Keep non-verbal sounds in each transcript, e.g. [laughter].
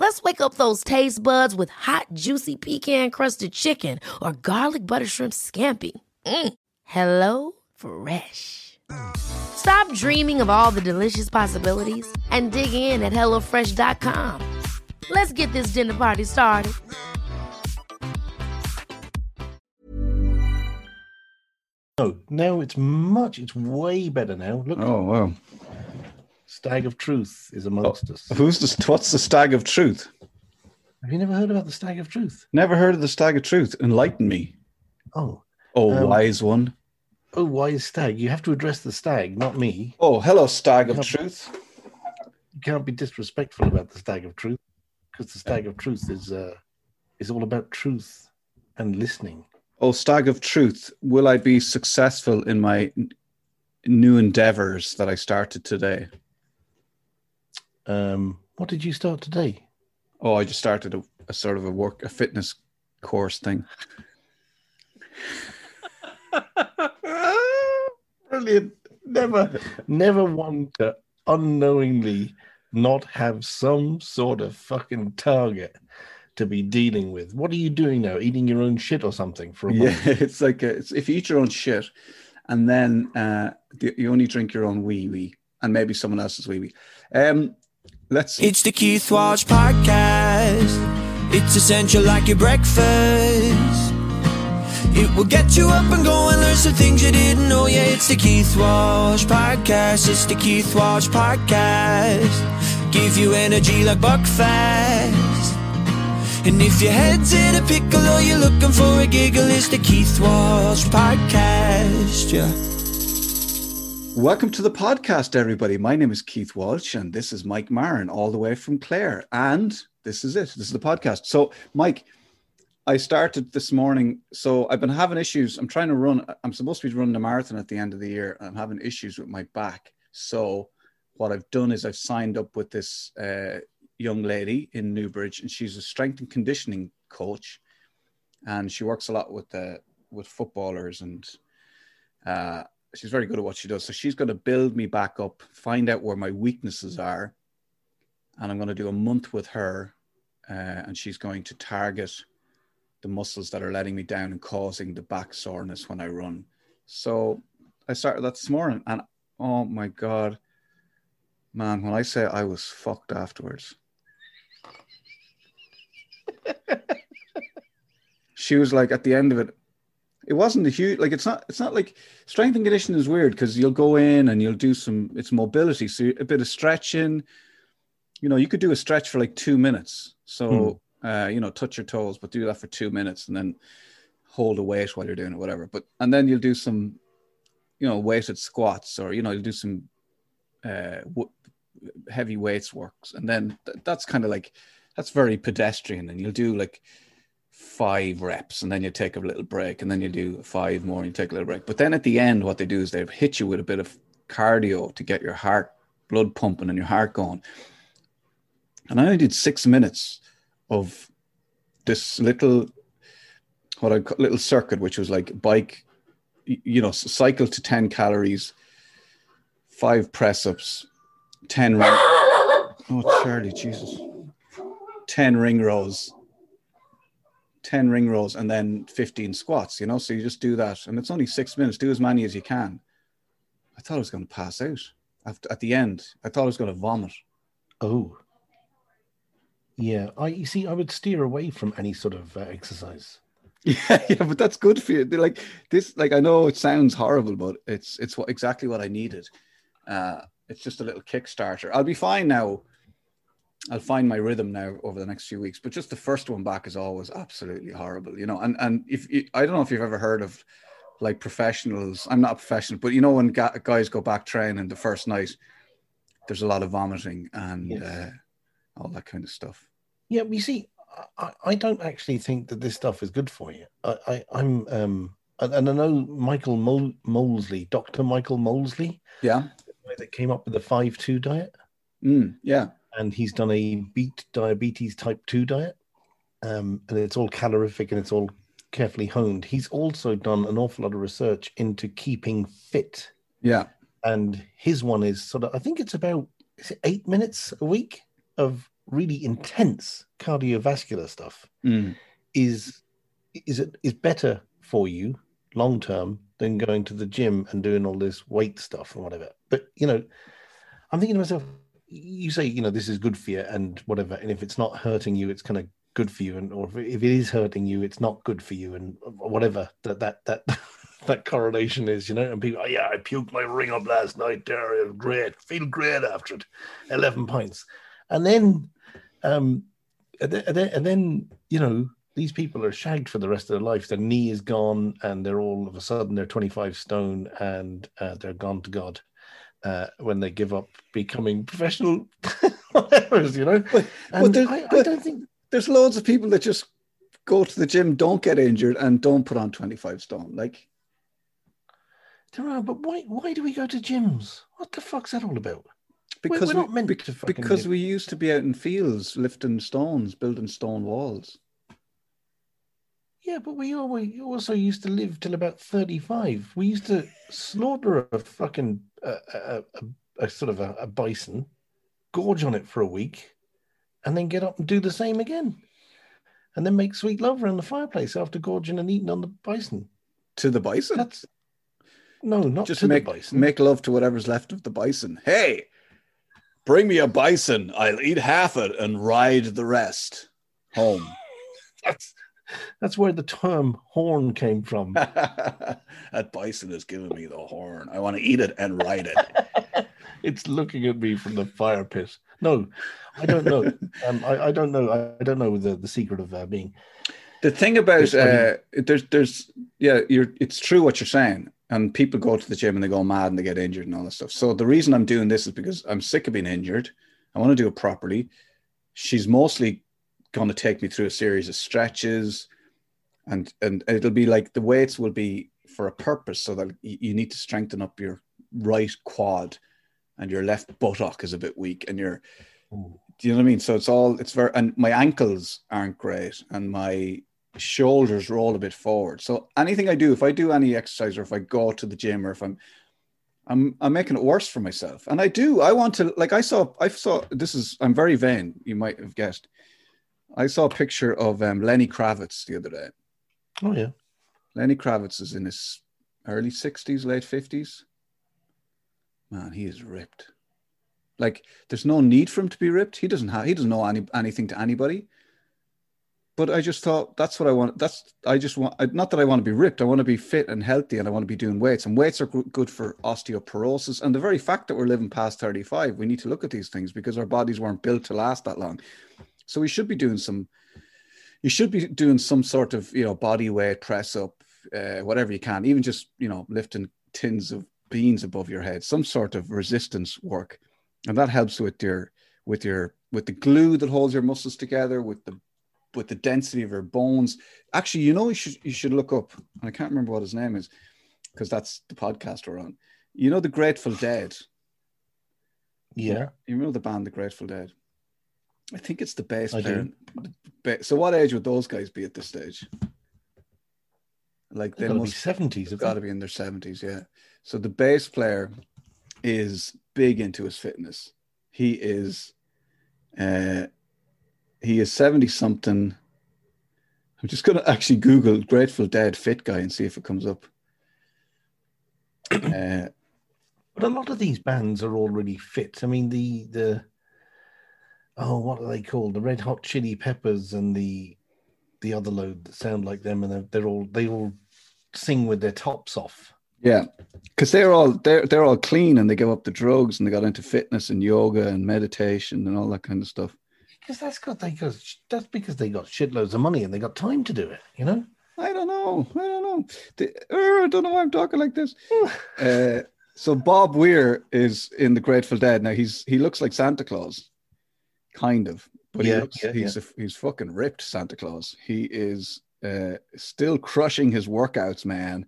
Let's wake up those taste buds with hot, juicy pecan crusted chicken or garlic butter shrimp scampi. Mm. Hello Fresh. Stop dreaming of all the delicious possibilities and dig in at HelloFresh.com. Let's get this dinner party started. Oh, no, it's much. It's way better now. Look, Oh wow! Stag of Truth is amongst us. Who's the what's the stag of truth? Have you never heard about the Stag of Truth? Never heard of the stag of truth. Enlighten me. Oh, Oh, Um, wise one. oh, wise stag. You have to address the stag, not me. Oh, hello, stag of truth. You can't be disrespectful about the Stag of Truth because the Stag of Truth is uh, is all about truth and listening. Oh, stag of truth. Will I be successful in my new endeavors that I started today? Um, what did you start today? Oh, I just started a, a sort of a work, a fitness course thing. [laughs] Brilliant. Never, never want to unknowingly not have some sort of fucking target to be dealing with. What are you doing now? Eating your own shit or something for a Yeah, month? [laughs] it's like a, it's, if you eat your own shit, and then uh, the, you only drink your own wee wee, and maybe someone else's wee wee. Um, let's. It's the Keith Walsh Podcast. It's essential like your breakfast. It will get you up and go and learn some things you didn't know. Yeah, it's the Keith Walsh Podcast. It's the Keith Walsh Podcast. Give you energy like Buckfast. And if your head's in a pickle or you're looking for a giggle, it's the Keith Walsh Podcast. Yeah. Welcome to the podcast, everybody. My name is Keith Walsh, and this is Mike Marin, all the way from Clare. And this is it. This is the podcast. So, Mike, I started this morning. So, I've been having issues. I'm trying to run, I'm supposed to be running a marathon at the end of the year. And I'm having issues with my back. So, what I've done is I've signed up with this uh, young lady in Newbridge, and she's a strength and conditioning coach. And she works a lot with uh, with footballers and uh, she's very good at what she does. So she's going to build me back up, find out where my weaknesses are, and I'm going to do a month with her, uh, and she's going to target the muscles that are letting me down and causing the back soreness when I run. So I started that this morning, and oh my god, man, when I say I was fucked afterwards. [laughs] she was like at the end of it it wasn't a huge like it's not it's not like strength and conditioning is weird because you'll go in and you'll do some it's mobility so a bit of stretching. You know you could do a stretch for like two minutes. So uh you know touch your toes but do that for two minutes and then hold a weight while you're doing it whatever. But and then you'll do some you know weighted squats or you know you'll do some uh w- heavy weights works. And then th- that's kind of like that's very pedestrian and you'll do like five reps and then you take a little break and then you do five more and you take a little break. But then at the end, what they do is they hit you with a bit of cardio to get your heart blood pumping and your heart going. And I only did six minutes of this little, what I call little circuit, which was like bike, you know, cycle to 10 calories, five press ups, 10 ring. [laughs] Oh, Charlie, Jesus. 10 ring rows 10 ring rows and then 15 squats, you know? So you just do that. And it's only six minutes. Do as many as you can. I thought I was going to pass out After, at the end. I thought I was going to vomit. Oh, yeah. I you see. I would steer away from any sort of uh, exercise. Yeah, [laughs] yeah, but that's good for you. They're like this, like I know it sounds horrible, but it's it's what exactly what I needed. Uh, it's just a little kickstarter. I'll be fine now. I'll find my rhythm now over the next few weeks. But just the first one back is always absolutely horrible, you know. And and if I don't know if you've ever heard of like professionals. I'm not a professional, but you know when ga- guys go back training the first night, there's a lot of vomiting and Yes. uh, all that kind of stuff. Yeah, you see, I, I don't actually think that this stuff is good for you. I, I I'm um and, and I know Michael Mol- Molesley, Doctor Michael Molesley, Yeah. that came up with the five two diet, Mm, yeah. And he's done a beat diabetes type two diet, um, and it's all calorific and it's all carefully honed. He's also done an awful lot of research into keeping fit, Yeah. and his one is sort of I think it's about is it eight minutes a week of really intense cardiovascular stuff Mm, is is it is better for you long term than going to the gym and doing all this weight stuff and whatever. But you know, I'm thinking to myself, you say you know this is good for you and whatever, and if it's not hurting you, it's kind of good for you, and or if it is hurting you, it's not good for you, and whatever that that that. [laughs] That correlation is, you know, and people, oh, yeah, I puked my ring up last night there. Great. Feel great after it. 11 pints. And then, um, and then, and then, and then you know, these people are shagged for the rest of their life. Their knee is gone, and they're all of a sudden they're 25 stone and uh, they're gone to God uh, when they give up becoming professional [laughs] whatevers, you know. But- but I, I don't think There's loads of people that just go to the gym, don't get injured, and don't put on 25 stone. Like, there are, but why? Why do we go to gyms? What the fuck's that all about? Because we're not meant be- to because get- we used to be out in fields lifting stones, building stone walls. Yeah, but we al- we also used to live till about 35. We used to slaughter a fucking uh, a, a, a sort of a, a bison, gorge on it for a week, and then get up and do the same again. And then make sweet love around the fireplace after gorging and eating on the bison. To the bison. That's no, not just to make the bison. make love to whatever's left of the bison. Hey, bring me a bison. I'll eat half it and ride the rest home. [laughs] That's that's where the term horn came from. [laughs] that bison is giving me the horn. I want to eat it and ride it. [laughs] it's looking at me from the fire pit. No, I don't know. [laughs] um, I, I don't know. I, don't know the, the secret of uh, being. The thing about uh, there's there's yeah, you're it's true what you're saying, and people go to the gym and they go mad and they get injured and all that stuff. So the reason I'm doing this is because I'm sick of being injured. I want to do it properly. She's mostly going to take me through a series of stretches, and and it'll be like the weights will be for a purpose, so that you, need to strengthen up your right quad, and your left buttock is a bit weak, and your mm. do you know what I mean? So it's all it's very and my ankles aren't great and my shoulders roll a bit forward. So anything I do, if I do any exercise or if I go to the gym or if I'm I'm I'm making it worse for myself. And I do. I want to like I saw I saw this is I'm very vain, you might have guessed. I saw a picture of um, Lenny Kravitz the other day. Oh yeah, Lenny Kravitz is in his early 60s, late 50s. Man, he is ripped. Like, there's no need for him to be ripped. He doesn't have, he doesn't know any, anything to anybody. But I just thought that's what I want. That's, I just want, not that I want to be ripped. I want to be fit and healthy and I want to be doing weights. And weights are good for osteoporosis. And the very fact that we're living past 35, we need to look at these things because our bodies weren't built to last that long. So we should be doing some, you should be doing some sort of you know body weight press up uh, whatever you can even just you know lifting tins of beans above your head some sort of resistance work. And that helps with your with your with the glue that holds your muscles together with the with the density of your bones. Actually you know you should you should look up and i can't remember what his name is because that's the podcast we're on. You know the grateful dead? Yeah. you know the band the grateful dead i think it's the bass I. So, what age would those guys be at this stage? Like they They've got to be must seventies. have got to be in their seventies, yeah. So the bass player is big into his fitness. He is, uh, he is seventy something. I'm just gonna actually Google Grateful Dead fit guy and see if it comes up. [coughs] Uh, But a lot of these bands are already fit. I mean, the the oh, what are they called? The Red Hot Chili Peppers and the the other load that sound like them, and they're, they're all they all sing with their tops off. yeah, because they're all they're they're all clean and they give up the drugs and they got into fitness and yoga and meditation and all that kind of stuff. Because that's got they got that's because they got shitloads of money and they got time to do it. You know. I don't know. I don't know. The, uh, I don't know why I'm talking like this. [laughs] Uh, so Bob Weir is in the Grateful Dead. Now he's he looks like Santa Claus, kind of, but he looks, yeah, he's A, he's fucking ripped Santa Claus. He is uh, still crushing his workouts, man,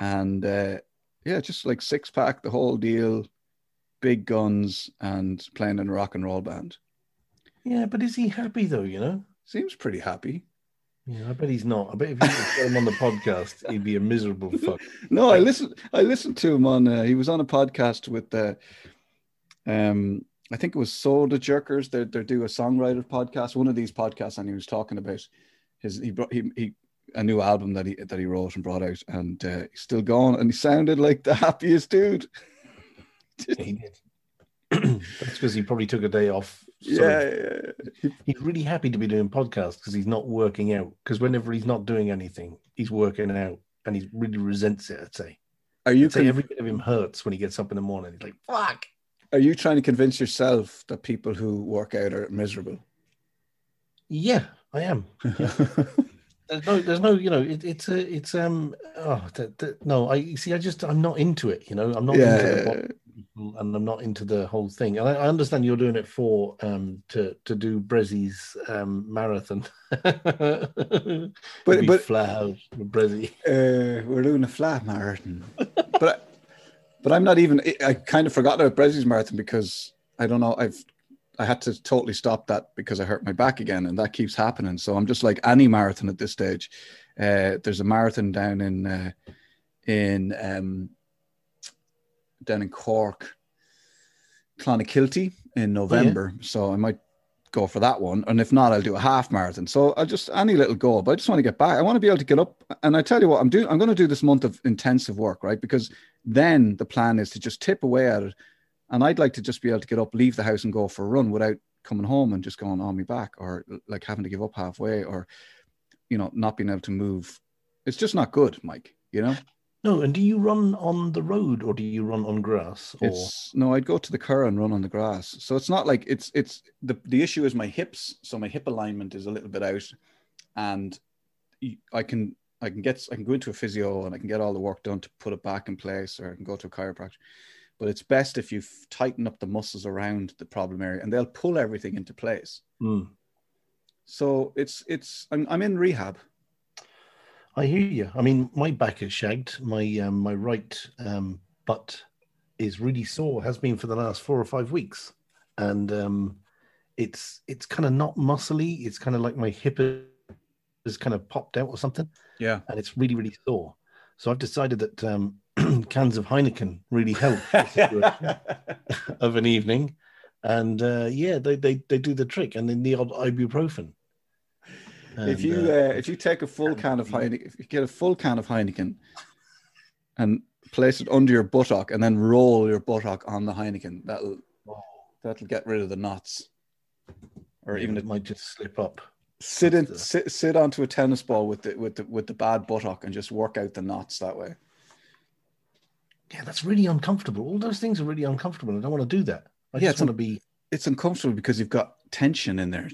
and uh, yeah, just like six pack, the whole deal, big guns, and playing in a rock and roll band. Yeah, but is he happy though? You know. Seems pretty happy. Yeah, I bet he's not. I bet if you got him on the podcast, he'd be a miserable [laughs] fuck. No, I listened. I listened to him on. Uh, he was on a podcast with the. Um, I think it was Sodajerkers. They they do a songwriter podcast. One of these podcasts, and he was talking about his he brought he, he a new album that he that he wrote and brought out, and uh, he's still going, and he sounded like the [laughs] happiest dude. he did. [clears throat] That's because he probably took a day off. Yeah, yeah. He's really happy to be doing podcasts because he's not working out. Because whenever he's not doing anything, he's working out, and he really resents it. I'd say. Are you I'd say con- every bit of him hurts when he gets up in the morning. He's like, "Fuck." Are you trying to convince yourself that people who work out are miserable? Yeah, I am. [laughs] There's no, there's no, you know, it, it's a, it's um, oh, th- th- no, I see. I just, I'm not into it. You know, I'm not into the yeah, and I'm not into the whole thing. And I, I understand you're doing it for um to to do Brezi's um marathon. [laughs] but But- flat with Brezi. uh, we're doing a flat marathon, [laughs] but but I'm not even. I kind of forgot about Brezi's marathon because I don't know. I've I had to totally stop that because I hurt my back again, and that keeps happening. So I'm just like any marathon at this stage. Uh, there's a marathon down in uh, in um, down in Cork, Clonakilty in November. So I might go for that one, and if not, I'll do a half marathon. So I'll just any little goal, but I just want to get back. I want to be able to get up, and I tell you what, I'm doing. I'm going to do this month of intensive work, right? Because then the plan is to just tip away at it, and I'd like to just be able to get up, leave the house, and go for a run without coming home and just going on me back, or like having to give up halfway, or you know, not being able to move. It's just not good, Mike. You know. No, and do you run on the road or do you run on grass? Or It's no, I'd go to the car and run on the grass. So it's not like it's it's the the issue is my hips. So my hip alignment is a little bit out, and I can I can get I can go into a physio and I can get all the work done to put it back in place, or I can go to a chiropractor. But it's best if you tighten up the muscles around the problem area, and they'll pull everything into place. Mm. So it's it's I'm I'm in rehab. I hear you. I mean, my back is shagged. My um, my right um, butt is really sore. Has been for the last four or five weeks, and um, it's it's kind of not muscly. It's kind of like my hip is kind of popped out or something, Yeah. and it's really really sore. So I've decided that um, [clears throat] cans of Heineken really help [laughs] of an evening, and uh, yeah, they, they they do the trick, and then the odd ibuprofen. If you uh, uh, if you take a full can of Heineken, if you get a full can of Heineken and place it under your buttock and then roll your buttock on the Heineken, that'll that'll get rid of the knots. Or even it might just slip up. sit in sit, sit onto a tennis ball with the with the with the bad buttock and just work out the knots that way. Yeah, that's really uncomfortable. All those things are really uncomfortable. I don't want to do that. I Yeah, just it's want to be. It's uncomfortable because you've got tension in there.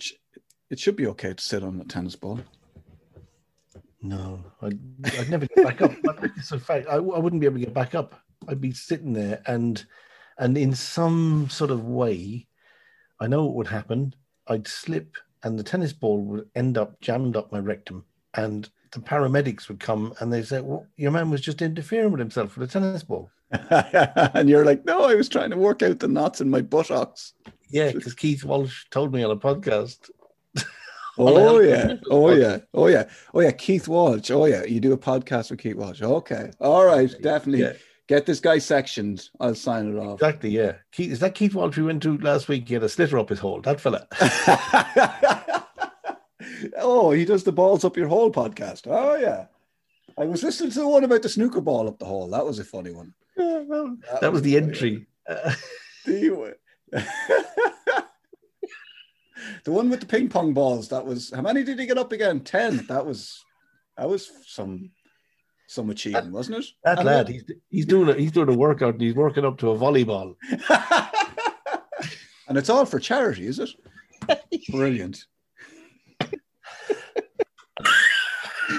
It should be okay to sit on a tennis ball. No, I'd, I'd never get back up. My back is so fat. I, I wouldn't be able to get back up. I'd be sitting there, and and in some sort of way, I know what would happen. I'd slip, and the tennis ball would end up jammed up my rectum, and the paramedics would come, and they say, "Well, your man was just interfering with himself with a tennis ball." [laughs] and you're like, no, I was trying to work out the knots in my buttocks. Yeah, because Keith Walsh told me on a podcast. Oh yeah, oh yeah, oh yeah, oh yeah. Keith Walsh. Oh yeah, you do a podcast with Keith Walsh. Okay, all right, definitely. Yeah. Get this guy sectioned. I'll sign it off. Exactly, yeah. Keith, is that Keith Walsh we went to last week? He had a slitter up his hole. That fella. [laughs] [laughs] oh, he does the balls up your hole podcast. Oh yeah, I was listening to the one about the snooker ball up the hole. That was a funny one. that was the funny entry. Uh. The, [laughs] the one with the ping pong balls. That was how many did he get up again? Ten. That was that was some some achievement, wasn't it? that And lad, he's he's doing a, he's doing a workout and he's working up to a volleyball. [laughs] and it's all for charity, is it? [laughs] Brilliant. [laughs]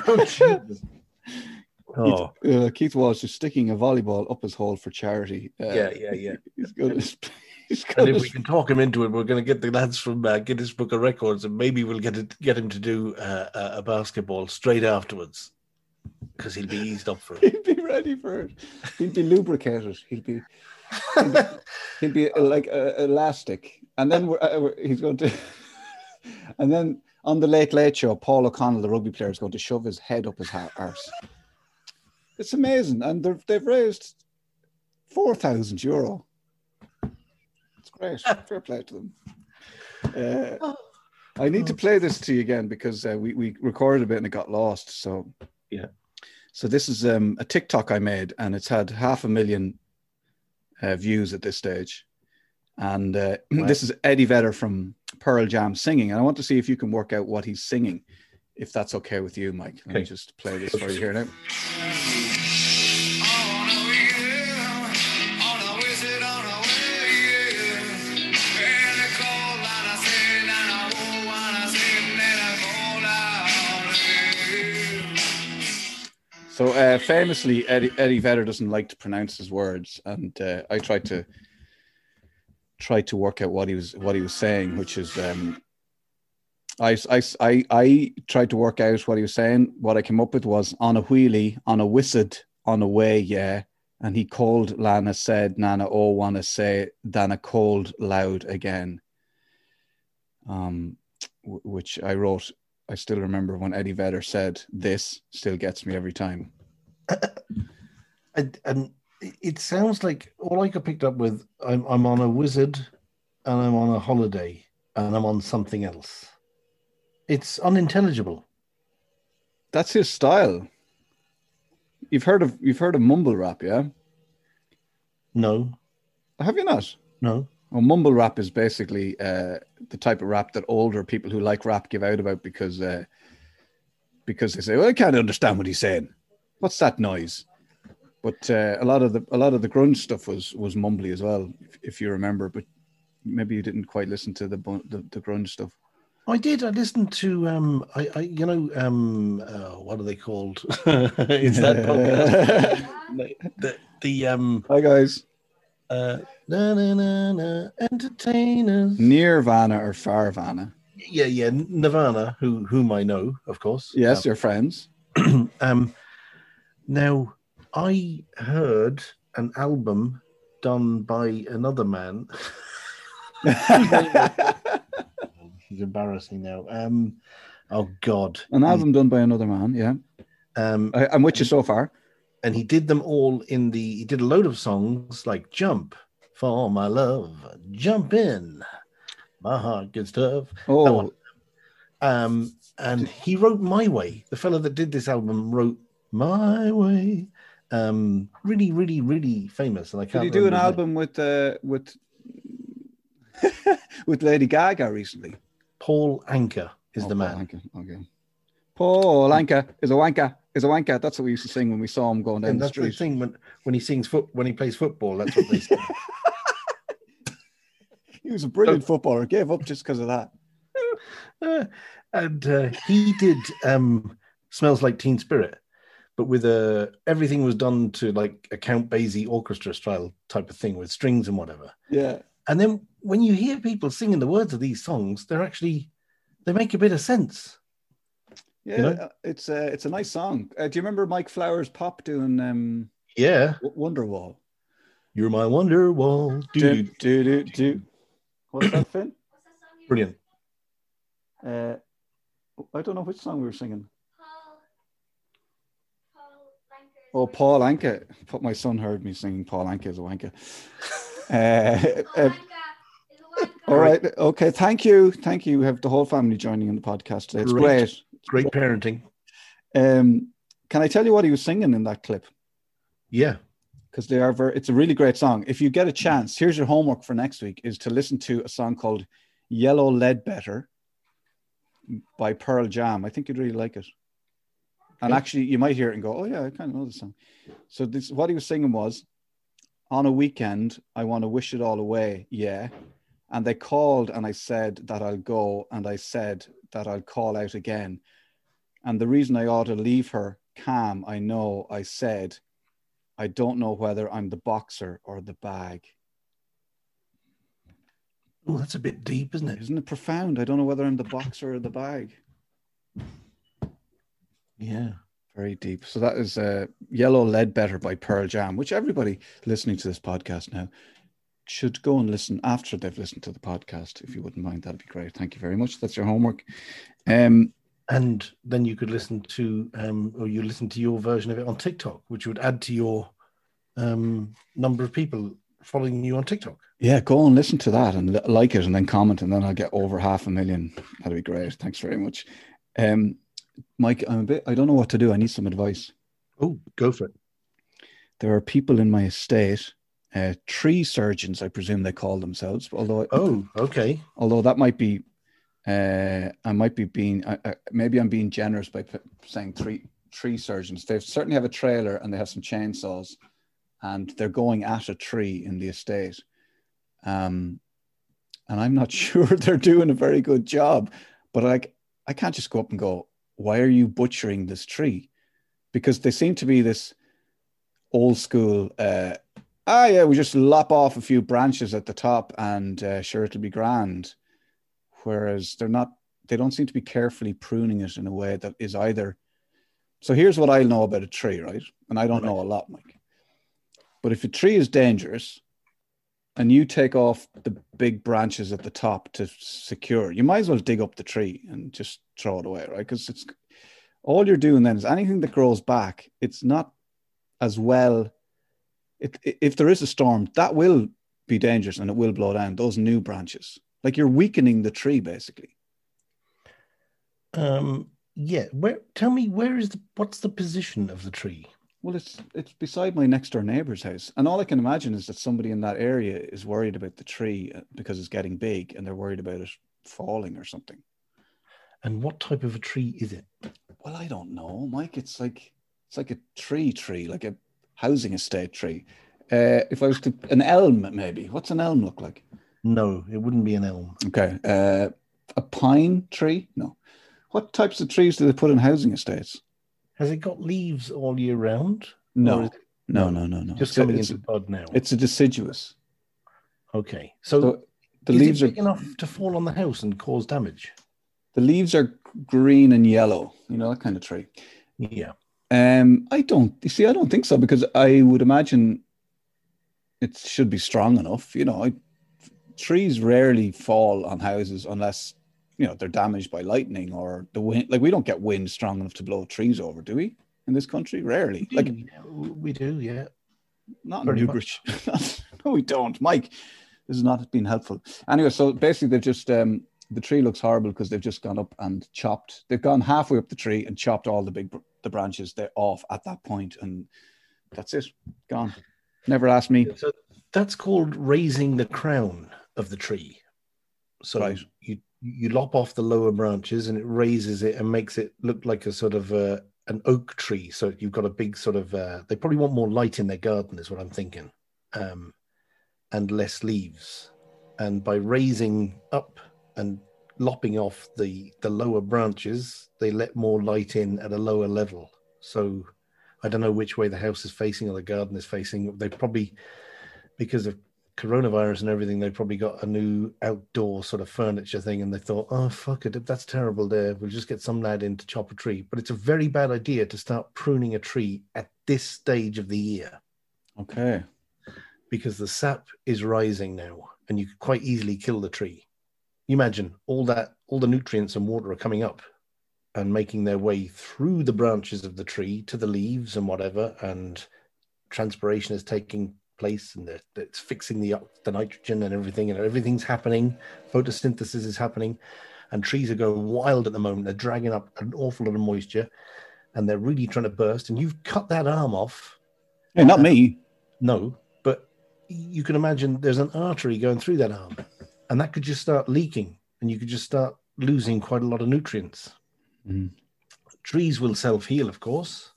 oh. Oh, Uh, Keith Walsh is sticking a volleyball up his hole for charity. Uh, yeah, yeah, yeah. He's good. And if we can talk him into it, we're going to get the lads from uh, Guinness Book of Records, and maybe we'll get it, get him to do uh, a, a basketball straight afterwards, because he'll be eased up for it. he'll be ready for it. He'll be lubricated. He'll be he'll be uh, like uh, elastic, and then we're, uh, we're- he's going to, [laughs] and then on the Late Late Show, Paul O'Connell, the rugby player, is going to shove his head up his ha- arse. It's amazing, and they've they've raised four thousand euro. It's [laughs] great. Fair play to them. Uh, I need to play this to you again because uh, we we recorded a bit and it got lost. So Yeah. So this is um, a TikTok I made, and it's had half a million uh, views at this stage. And uh, [clears throat] Wow. this is Eddie Vedder from Pearl Jam singing, and I want to see if you can work out what he's singing, if that's okay with you, Mike. Let me just play this for you here now. So uh, famously, Eddie, Eddie Vedder doesn't like to pronounce his words, and uh, I tried to try to work out what he was what he was saying, which is um, I, I, I, I tried to work out what he was saying. What I came up with was on a wheelie, on a wizard, on a way, yeah. And he called Lana, said, Nana, oh, wanna say, Dana called loud again. Um, w- which I wrote I still remember when Eddie Vedder said, "This still gets me every time." [laughs] And, and it sounds like all I got picked up with I'm, I'm on a wizard and I'm on a holiday and I'm on something else. It's unintelligible. That's his style. You've heard of you've heard of mumble rap, yeah? No, Have you not? no. Well, mumble rap is basically uh, the type of rap that older people who like rap give out about because uh, because they say, "Well, I can't understand what he's saying. What's that noise?" But uh, a lot of the a lot of the grunge stuff was was mumbly as well, if, if you remember. But maybe you didn't quite listen to the the, the grunge stuff. I did. I listened to um, I, I you know um, uh, what are they called? [laughs] it's that [laughs] podcast. [laughs] the, the um, Hi guys, uh, na, na, na, na, entertainers. Nirvana or Farvana? Yeah, yeah, Nirvana, who whom I know, of course. Yes, your friends. [clears throat] Um, now, I heard an album done by another man. [laughs] He's embarrassing now. Um, oh God, An album done by another man. Yeah, Um, I, I'm with you so far. And he did them all in the. He did a load of songs like "Jump for My Love," "Jump In," "My Heart Good Stuff." Oh. Um, and he wrote "My Way." The fellow that did this album wrote "My Way." Um, really, really, really famous. And I did can't. he do an album with uh, with [laughs] with Lady Gaga recently? Paul Anka is Oh, the Paul man. Anka. Okay. Paul Anka is a wanker. Is a wanker. That's what we used to sing when we saw him going down And the that's the street. thing when when he sings foot when he plays football. That's what they say. [laughs] He was a brilliant footballer. Gave up just because of that. Uh, [laughs] and uh, he did um, "Smells Like Teen Spirit," but with a everything was done to like a Count Basie orchestra style type of thing with strings and whatever. Yeah. And then when you hear people singing the words of these songs, they're actually they make a bit of sense. Yeah, know? uh, it's a it's a nice song. Uh, do you remember Mike Flowers Pop doing um, Yeah, W- Wonderwall? you're my wonder wall. Do, do, do, do. What's that, Finn? brilliant. Uh, I don't know which song we were singing. Oh, Paul Anka. But my son heard me singing Paul Anka as a wanker. [laughs] Uh, uh, all right. Okay. Thank you. Thank you. We have the whole family joining in the podcast today. It's Great. great. Great parenting. Um, can I tell you what he was singing in that clip? Yeah. Because they are very, it's a really great song. If you get a chance, here's your homework for next week is to listen to a song called Yellow Ledbetter by Pearl Jam. I think you'd really like it. And Okay. actually, you might hear it and go, "Oh yeah, I kind of know the song." So this, what he was singing was, "On a weekend, I want to wish it all away." Yeah, and they called, and I said that I'll go, and I said that I'll call out again. And the reason I ought to leave her calm, I know, I said, I don't know whether I'm the boxer or the bag. Oh, that's a bit deep, isn't it? Isn't it profound? I don't know whether I'm the boxer or the bag. Yeah. Very deep. So that is uh, Yellow Ledbetter by Pearl Jam, which everybody listening to this podcast now should go and listen after they've listened to the podcast. If you wouldn't mind, that'd be great. Thank you very much. That's your homework. Um, And then you could listen to, um, or you listen to your version of it on TikTok, which would add to your um, number of people following you on TikTok. yeah, go and listen to that and like it and then comment, and then I'll get over half a million. That'd be great. Thanks very much. Um, Mike, I'm a bit, I don't know what to do. I need some advice. Oh, go for it. There are people in my estate, uh, tree surgeons, I presume they call themselves, although Oh, okay. although that might be uh, I might be being uh, maybe I'm being generous by p- saying tree tree surgeons. They certainly have a trailer and they have some chainsaws, and they're going at a tree in the estate. Um, and I'm not [laughs] sure they're doing a very good job. But like, I can't just go up and go, "Why are you butchering this tree?" Because they seem to be this old school. Uh, ah, yeah, we just lop off a few branches at the top, and uh, sure, it'll be grand. Whereas they're not they don't seem to be carefully pruning it in a way that is either so here's what i know about a tree right? And i don't know a lot mike. But if a tree is dangerous and you take off the big branches at the top to secure you might as well dig up the tree and just throw it away right? Because it's all you're doing then is anything that grows back it's not as well it, if there is a storm that will be dangerous and it will blow down those new branches like you're weakening the tree basically. Um, yeah. Where? Tell me, where is the? What's the position of the tree? Well, it's it's beside my next door neighbor's house, and all I can imagine is that somebody in that area is worried about the tree uh, because it's getting big, and they're worried about it falling or something. And what type of a tree is it? Well, I don't know, Mike. It's like it's like a tree tree, like a housing estate tree. Uh, if I was to an elm, maybe. What's an elm look like? No, it wouldn't be an elm. Okay, uh, a pine tree? No. What types of trees do they put in housing estates? Has it got leaves all year round? No, it no, no, no, no. just It's a- coming into bud now. it's a deciduous. okay. So, So the is leaves it are big enough to fall on the house and cause damage? the leaves are green and yellow. You know that kind of tree. Yeah. Um, I don't. You see, I don't think so because I would imagine it should be strong enough. You know, I, trees rarely fall on houses unless you know they're damaged by lightning or the wind. Like we don't get wind strong enough to blow trees over, do we? In this country, rarely. Like we do, we do, yeah. not in Newbridge. [laughs] no, we don't, Mike. This has not been helpful. Anyway, so basically, they've just um, the tree looks horrible because they've just gone up and chopped. They've gone halfway up the tree and chopped all the big the branches, they're off at that point, and that's it. Gone. Never ask me. So that's called raising the crown of the tree. So Right. you you lop off the lower branches and it raises it and makes it look like a sort of uh, an oak tree. So you've got a big sort of. Uh, they probably want more light in their garden, is what I'm thinking, um, and less leaves. And by raising up and lopping off the the lower branches, they let more light in at a lower level. So I don't know which way the house is facing or the garden is facing. They probably because of coronavirus and everything, they probably got a new outdoor sort of furniture thing, and they thought, "Oh fuck it, that's terrible, there we'll just get some lad in to chop a tree." But it's a very bad idea to start pruning a tree at this stage of the year Okay. because the sap is rising now, and you could quite easily kill the tree. You imagine all that, all the nutrients and water are coming up and making their way through the branches of the tree to the leaves and whatever, and transpiration is taking place, and it- it's fixing the the nitrogen and everything, and everything's happening. Photosynthesis is happening, and trees are going wild at the moment. They're dragging up an awful lot of moisture, and they're really trying to burst. And you've cut that arm off Hey, not me. no, but you can imagine there's an artery going through that arm, and that could just start leaking, and you could just start losing quite a lot of nutrients. Mhm. Trees will self heal, of course,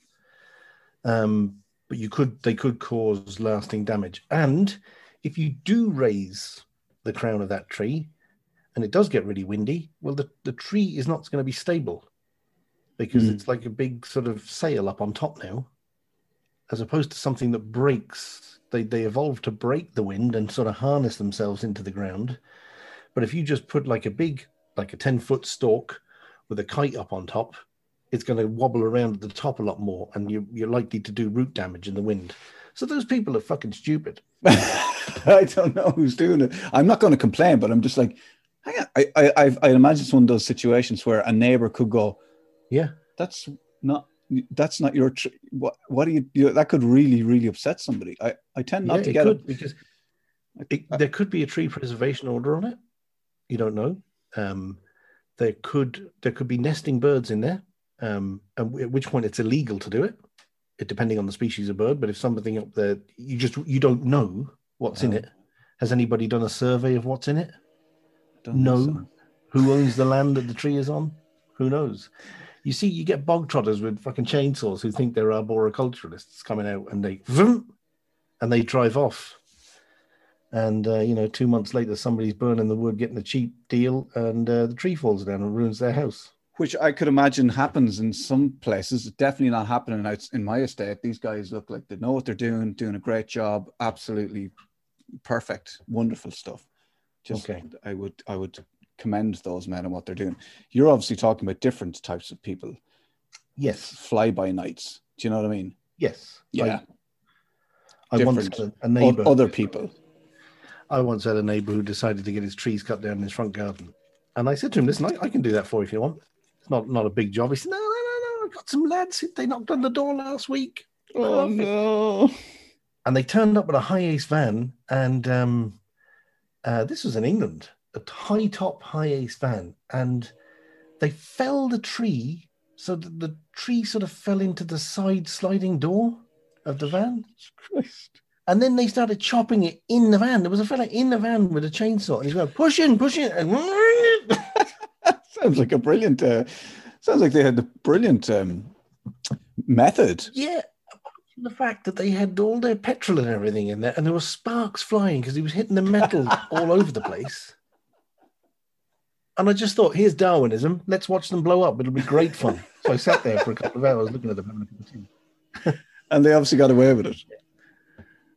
um, but you could they could cause lasting damage. And if you do raise the crown of that tree, and it does get really windy, well, the, the tree is not going to be stable because Mm. it's like a big sort of sail up on top now as opposed to something that breaks they they evolved to break the wind and sort of harness themselves into the ground But if you just put like a big, like a 10 foot stalk with a kite up on top, it's going to wobble around at the top a lot more and you, you're likely to do root damage in the wind. So those people are fucking stupid. [laughs] I don't know who's doing it. I'm not going to complain, but I'm just like, hang on. I, I, I, I imagine it's one of those situations where a neighbor could go, Yeah. that's not, that's not your, tr- what, what do you, you, that could really, really upset somebody. I, I tend not yeah, to it get could, it. because it, there could be a tree preservation order on it. You don't know. Um, there could there could be nesting birds in there, um, and at which point it's illegal to do it, it, depending on the species of bird. But if something up there, you just you don't know what's in it. Has anybody done a survey of what's in it? No. so. Who owns the land that the tree is on? Who knows? You see, you get bog trotters with fucking chainsaws who think they're arboriculturists coming out and they vroom, and they drive off. And uh, you know, two months later, somebody's burning the wood, getting a cheap deal, and uh, the tree falls down and ruins their house. Which I could imagine happens in some places. It's definitely not happening out in my estate. These guys look like they know what they're doing, doing a great job, absolutely perfect, wonderful stuff. Just Okay. I would I would commend those men and what they're doing. You're obviously talking about different types of people, Yes, fly by nights. Do you know what I mean? yes, Yeah. I, I once Different. a, a neighbor. Other people. I once had a neighbor who decided to get his trees cut down in his front garden. And I said to him, listen, I, I can do that for you if you want. It's not, not a big job. He said, no, no, no, no. I got some lads. They knocked on the door last week. Oh no. And they turned up with a HiAce van. And um, uh, this was in England, a high top HiAce van. And they felled the tree so that the tree sort of fell into the side sliding door of the van. Christ. And then they started chopping it in the van. There was a fella in the van with a chainsaw, and he's going, push in, push in. And [laughs] Sounds like a brilliant uh, sounds like they had the brilliant um, method. yeah, the fact that they had all their petrol and everything in there, and there were sparks flying because he was hitting the metal [laughs] all over the place. And I just thought, here's Darwinism. Let's watch them blow up. It'll be great fun. So I sat there for a couple of hours looking at them. having a cup of. And they obviously got away with it.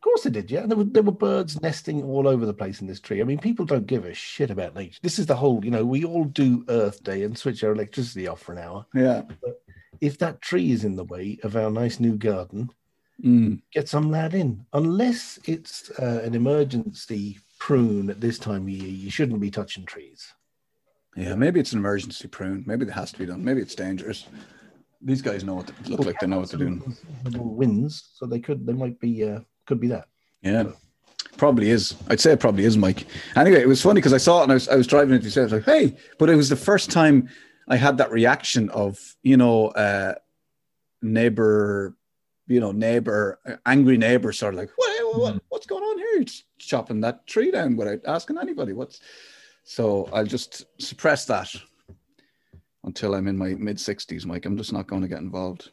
Of course they did, yeah. There were, there were birds nesting all over the place in this tree. I mean, people don't give a shit about nature. This is the whole, you know, we all do Earth Day and switch our electricity off for an hour. Yeah. If that tree is in the way of our nice new garden, Mm. get some lad in. Unless it's uh, an emergency prune at this time of year, you shouldn't be touching trees. Yeah, maybe it's an emergency prune. Maybe it has to be done. Maybe it's dangerous. These guys know what they look like they know what they're doing. Winds, so they could, they might be, uh, could be that. Yeah, probably is. I'd say it probably is, Mike. Anyway, it was funny because I saw it and I was, I was driving it. I was like, "Hey!" But it was the first time I had that reaction of you know, uh, neighbor, you know, neighbor, angry neighbor, sort of like, "What? what what's going on here? You're chopping that tree down without asking anybody." What's so? I'll just suppress that until I'm in my mid sixties, Mike. I'm just not going to get involved.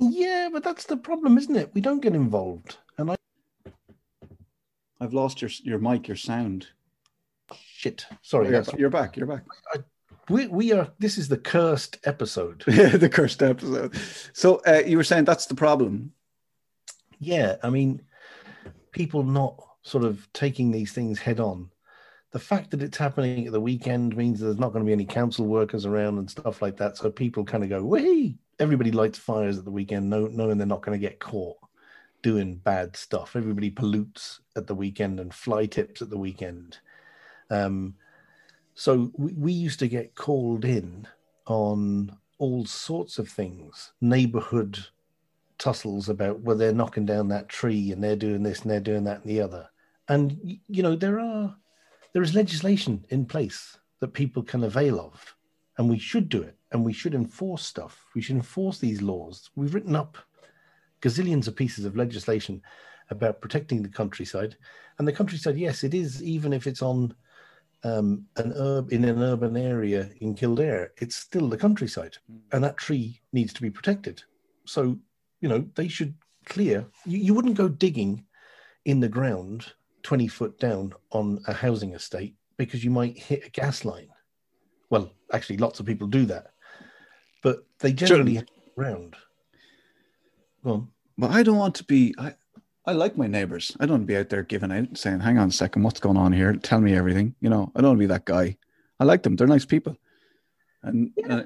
Yeah, but that's the problem, isn't it? We don't get involved. I, I've lost your your mic, your sound. shit, sorry. you're, you're back. You're back. we, we are, this is the cursed episode. [laughs] the cursed episode. So uh, you were saying that's the problem. Yeah, I mean, people not sort of taking these things head on. The fact that it's happening at the weekend means there's not going to be any council workers around and stuff like that. So people kind of go, "Wee!" Everybody lights fires at the weekend, knowing they're not going to get caught doing bad stuff. Everybody pollutes at the weekend and fly tips at the weekend. Um, so we, we used to get called in on all sorts of things, neighborhood tussles about well they're knocking down that tree and they're doing this and they're doing that and the other and you know there are there is legislation in place that people can avail of and we should do it and we should enforce stuff we should enforce these laws we've written up gazillions of pieces of legislation about protecting the countryside and the countryside yes it is even if it's on um, an herb in an urban area in Kildare, it's still the countryside, and that tree needs to be protected. So, you know, they should clear. You, you wouldn't go digging in the ground twenty foot down on a housing estate because you might hit a gas line. Well, actually, lots of people do that, but they generally. Go on. But I don't want to be. I, I like my neighbors. I don't want to be out there giving out, saying, "Hang on a second, what's going on here? Tell me everything." You know, I don't want to be that guy. I like them; they're nice people, and uh,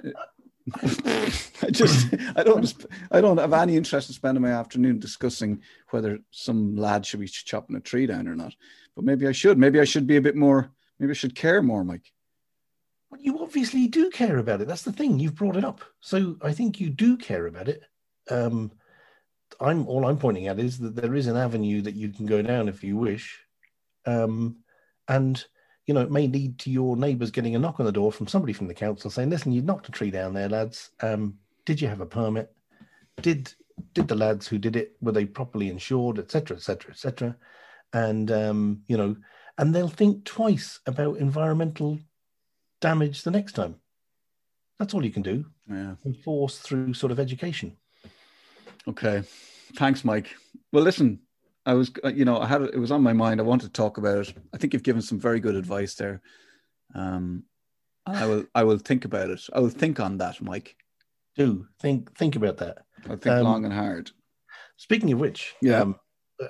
[laughs] I just I don't I don't have any interest in spending my afternoon discussing whether some lad should be chopping a tree down or not. But maybe I should. Maybe I should be a bit more. Maybe I should care more, Mike. Well, you obviously do care about it. That's the thing. You've brought it up, so I think you do care about it. Um, I'm all I'm pointing at is that there is an avenue that you can go down if you wish, um, and you know it may lead to your neighbours getting a knock on the door from somebody from the council saying, "Listen, you knocked a tree down there, lads. Um, did you have a permit? Did did the lads who did it were they properly insured, etc., etc., etc." And um, you know, and they'll think twice about environmental damage the next time. That's all you can do. Yeah. Enforce through sort of education. Okay. Thanks, Mike. Well, listen, I was, uh, you know, I had it was on my mind. I wanted to talk about it. I think you've given some very good advice there. Um, I will, I will think about it. I will think on that, Mike. Do think think about that. I'll think Um, long and hard. Speaking of which, Yeah. um,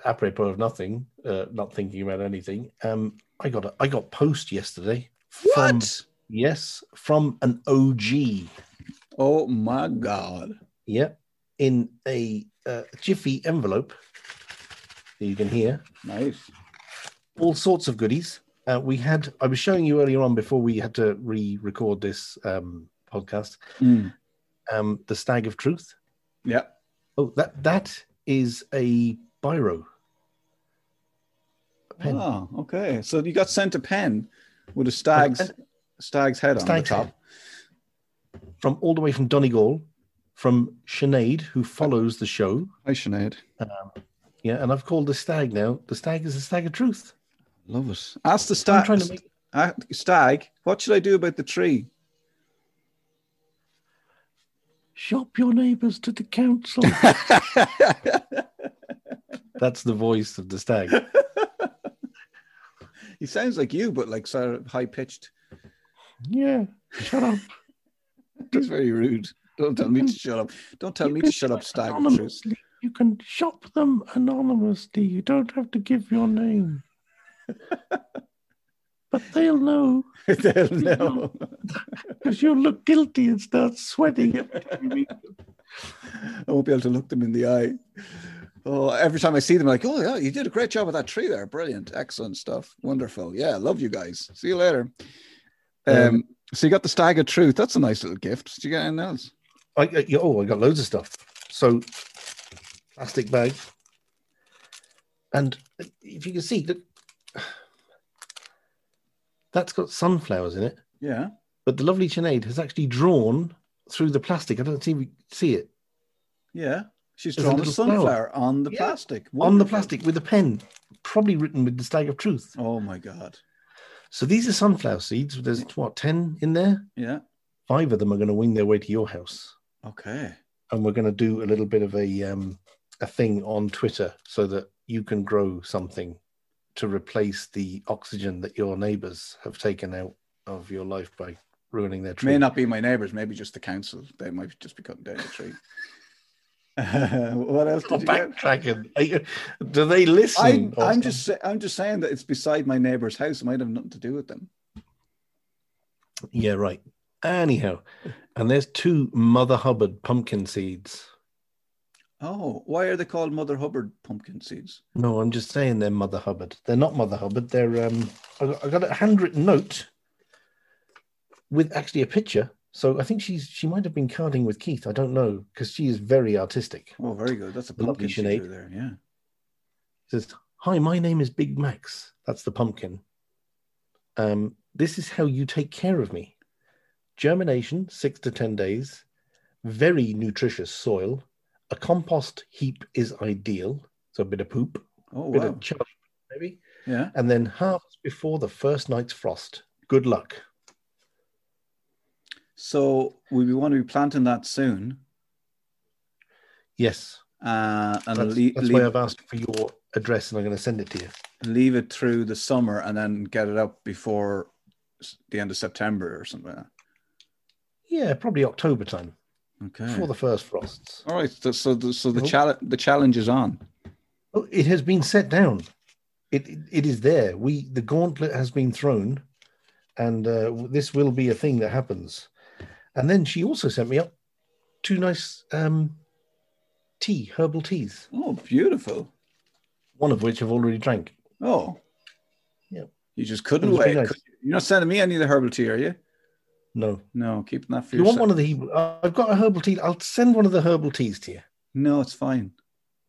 apropos of nothing, uh, not thinking about anything. Um, I got a, I got post yesterday. From, What? Yes, from an OG. Oh my God. Yeah, in a uh, jiffy envelope. that You can hear Nice. all sorts of goodies. Uh, we had I was showing you earlier on before we had to re-record this um, podcast. Mm. Um, the Stag of Truth. Yeah. Oh, that that is a biro. A pen. Oh, okay. So you got sent a pen with a stag's stag's head on Stag's the top. head. from all the way from Donegal, from Sinead, who follows the show. Hi, Sinead. Yeah, and I've called the stag now. The stag is the stag of truth. Love it. Ask the stag. trying to make uh, stag. What should I do about the tree? shop your neighbours to the council. [laughs] That's the voice of the stag. [laughs] he sounds like you, but like sort of high pitched. Yeah, shut up. [laughs] That's very rude. Don't tell me to shut up. Don't tell me to shut up, shop stag. Anonymously. You can shop them anonymously. You don't have to give your name. but they'll know [laughs] They'll know. because [laughs] you'll look guilty and start sweating. every time you meet them. I won't be able to look them in the eye. Oh, every time I see them, I'm like, oh yeah, you did a great job with that tree there. Brilliant, excellent stuff, wonderful. Yeah, love you guys. See you later. Um, Um, so you got the stag of truth. That's a nice little gift. Did you get anything else? I, I, oh, I got loads of stuff. So, plastic bag. And if you can see, look, that's got sunflowers in it. Yeah. But the lovely Sinead has actually drawn through the plastic. I don't see see it Yeah. She's There's drawn a, little sunflower on the Yeah, plastic. on the plastic with a pen, probably written with the stag of truth. Oh my god. So these are sunflower seeds. There's what ten in there. Yeah. Five of them are going to wing their way to your house. Okay. and we're going to do a little bit of a um, a thing on Twitter so that you can grow something to replace the oxygen that your neighbours have taken out of your life by ruining their tree. May not be my neighbours. Maybe just the council. They might just be cutting down the tree. [laughs] what else did you backtracking. You- Do they listen? I, I'm just I'm just saying that it's beside my neighbour's house. It might have nothing to do with them. Yeah, right. Anyhow, and there's two Mother Hubbard pumpkin seeds. Oh, why are they called Mother Hubbard pumpkin seeds? No, I'm just saying they're Mother Hubbard. They're not Mother Hubbard. They're um. I got, I got a handwritten note with actually a picture. So I think she's she might have been carding with Keith. I don't know because she is very artistic. Oh, very good. That's a Lovely pumpkin seed there. Yeah. says, "Hi, my name is Big Max. That's the pumpkin. Um, this is how you take care of me. Germination six to ten days. Very nutritious soil. A compost heap is ideal. So a bit of poop, Oh bit wow. of chub, maybe, Yeah. and then harvest before the first night's frost. Good luck. So we want to be planting that soon. Yes, Uh, and that's, leave, that's leave, why I've asked for your address, and I'm going to send it to you. leave it through the summer and then get it up before the end of September or something. like Yeah, probably October time. Okay. before the first frosts. All right. So, so the, so the, Cool. challenge the challenge is on. Oh, it has been set down. It, it it is there. We the gauntlet has been thrown, and uh, this will be a thing that happens. And then she also sent me up two nice um, tea, herbal teas. Oh, beautiful. One of which I've already drank. Oh. Yeah. You just couldn't It was very wait. nice. you? You're not sending me any of the herbal tea, are you? No, No, keeping that for you You want one of the? Uh, I've got a herbal tea. I'll send one of the herbal teas to you. No, it's fine.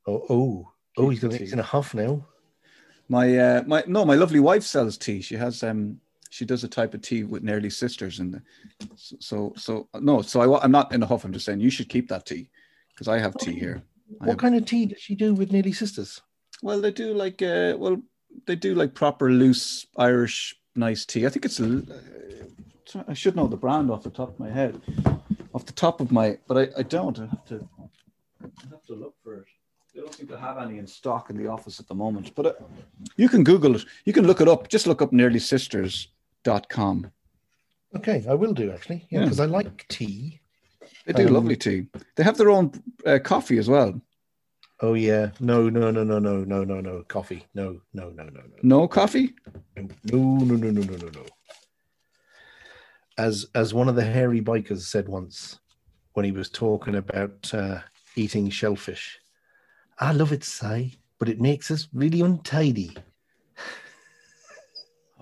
Oh, oh, oh! He's Keep gonna. He's in a huff now. My uh my no, my lovely wife sells tea. She has um she does a type of tea with nearly sisters and so so no, so I, I'm not in a huff. I'm just saying you should keep that tea because I have tea here. What have- kind of tea does she do with Nearly Sisters? Well, they do like uh well they do like proper loose Irish nice tea. I think it's a- uh, I should know the brand off the top of my head, off the top of my, but I, I don't. I have to I have to look for it. They don't seem to have any in stock in the office at the moment, but uh, you can Google it. You can look it up. Just look up nearlysisters.com. Okay, I will do actually. Yeah, Yeah. because I like tea. They do Um, lovely tea. They have their own uh, coffee as well. Oh yeah, no, no, no, no, no, no, no, no, coffee. No, no, no, no, no, No coffee? no, no, no, no, no, no, no. As as one of the hairy bikers said once, when he was talking about uh, eating shellfish, I love it, say, but it makes us really untidy. [laughs]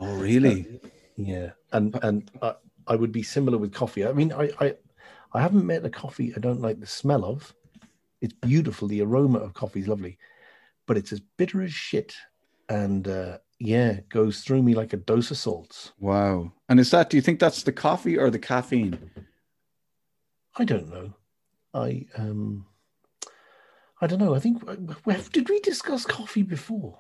Oh, really? Yeah, and and I, I would be similar with coffee. I mean, I, I I haven't met a coffee I don't like the smell of. It's beautiful. The aroma of coffee is lovely, but it's as bitter as shit. And uh, yeah, it goes through me like a dose of salts. Wow. And is that, do you think that's the coffee or the caffeine? I don't know. I um, I don't know. I think where, did we discuss coffee before?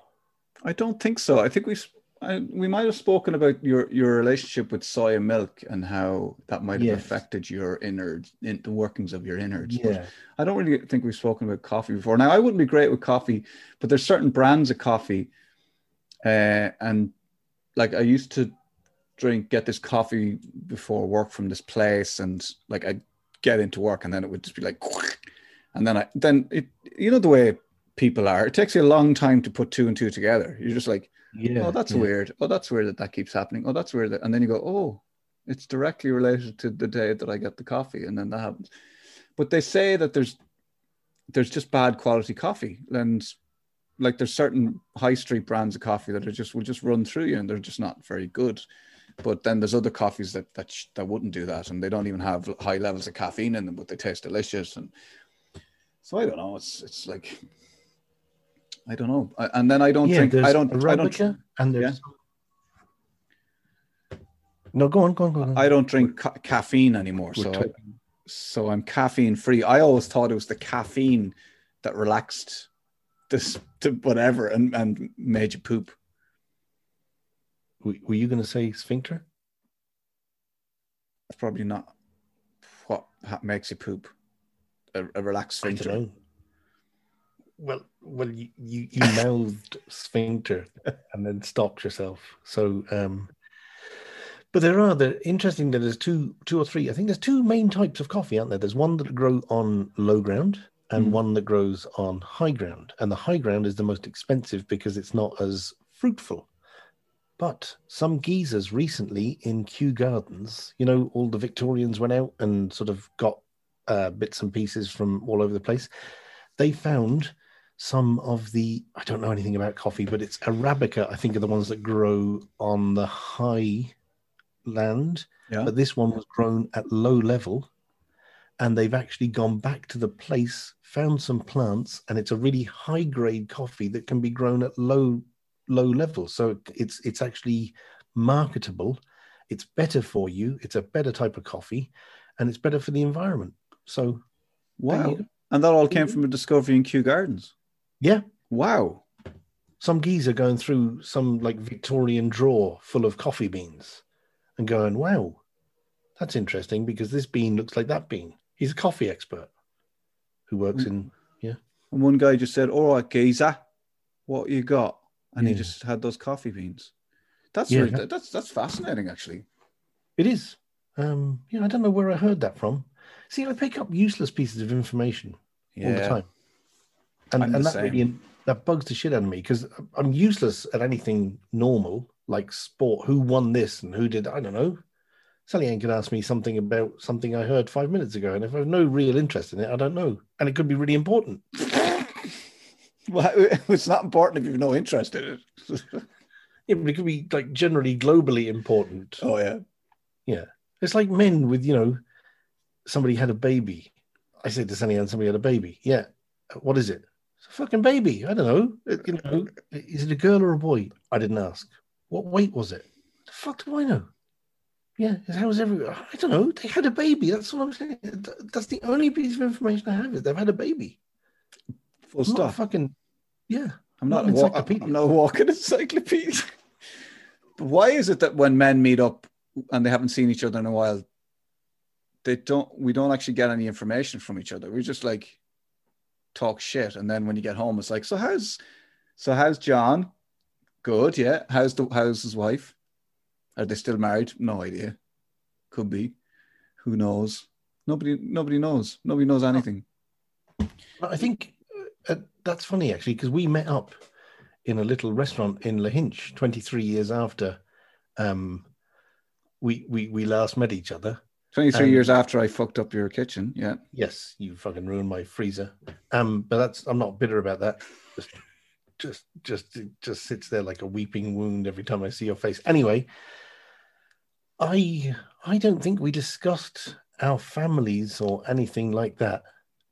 I don't think so. I think we I, we might have spoken about your your relationship with soy and milk and how that might have Yes. affected your innards, in the workings of your innards. But Yeah, I don't really think we've spoken about coffee before. Now, I wouldn't be great with coffee, but there's certain brands of coffee, uh, and like I used to drink, get this coffee before work from this place, and like I'd get into work, and then it would just be like, [laughs] and then I then it, you know the way people are. It takes you a long time to put two and two together. You're just like, yeah. oh, that's yeah. weird. Oh, that's weird that that keeps happening. Oh, that's weird. That, and then you go, oh, it's directly related to the day that I get the coffee, and then that happens. But they say that there's there's just bad quality coffee, and like there's certain high street brands of coffee that are just will just run through you, and they're just not very good. But then there's other coffees that that sh- that wouldn't do that, and they don't even have high levels of caffeine in them, but they taste delicious. And so I don't know. It's it's like I don't know. I- And then I don't yeah, drink. I don't. I don't. Arabica and there's. No, go on, go on, go on. I don't drink ca- caffeine anymore, We're so I, so I'm caffeine free. I always thought it was the caffeine that relaxed this to whatever and and made you poop. Were were you going to say sphincter? That's probably not what makes you poop. A, a relaxed I don't sphincter. know. Well, well, you, you, you mouthed sphincter and then stopped yourself. So, um, but there are the interesting that there's two, two or three. I think there's two main types of coffee, aren't there? There's one that grow on low ground and Mm. one that grows on high ground. And the high ground is the most expensive because it's not as fruitful. But some geezers recently in Kew Gardens, you know, all the Victorians went out and sort of got uh, bits and pieces from all over the place. They found some of the, I don't know anything about coffee, but it's Arabica, I think, are the ones that grow on the high land. Yeah. But this one was grown at low level. And they've actually gone back to the place, found some plants, and it's a really high grade coffee that can be grown at low low level. So it's it's actually marketable. It's better for you. It's a better type of coffee, and it's better for the environment. So Wow. And that all came from a discovery in Kew Gardens. yeah, Wow. some geezer going through some like Victorian drawer full of coffee beans and going, "Wow, that's interesting because this bean looks like that bean." He's a coffee expert who works in yeah. And one guy just said, "All right, geezer, what you got?" And he just had those coffee beans. That's Yeah. really, that's that's fascinating, actually. It is. Um, yeah, I don't know where I heard that from. See, I pick up useless pieces of information all the time, and I'm and that really that bugs the shit out of me because I'm useless at anything normal like sport. Who won this and who did? I don't know. Sally Ann can ask me something about something I heard five minutes ago, and if I have no real interest in it, I don't know, and it could be really important. [laughs] Well, [laughs] it's not important if you've no interest in it. [laughs] Yeah, but it could be like generally globally important. oh yeah. Yeah. It's like men with, you know, somebody had a baby. I said to Sunny Ann, somebody had a baby. Yeah. What is it? It's a fucking baby. I don't know. It- you know, is it a girl or a boy? I didn't ask. What weight was it? The fuck do I know? Yeah, how was every? I don't know. They had a baby. That's what I'm saying. That's the only piece of information I have is they've had a baby. Full I'm not a stop. fucking yeah. I'm not, not a an wa- encyclopedia. I'm not a walking [laughs] encyclopedia. but why is it that when men meet up and they haven't seen each other in a while, they don't? We don't actually get any information from each other. We just like talk shit, and then when you get home, it's like, so how's, so how's John? Good, yeah. How's the how's his wife? Are they still married? No idea. Could be. Who knows? Nobody. Nobody knows. Nobody knows anything. I think uh, that's funny actually because we met up in a little restaurant in Lahinch 23 years after um, we, we we last met each other. Twenty three Um, years after I fucked up your kitchen. Yeah. Yes, you fucking ruined my freezer. Um, but that's I'm not bitter about that. Just just just it just sits there like a weeping wound every time I see your face. Anyway, I I don't think we discussed our families or anything like that.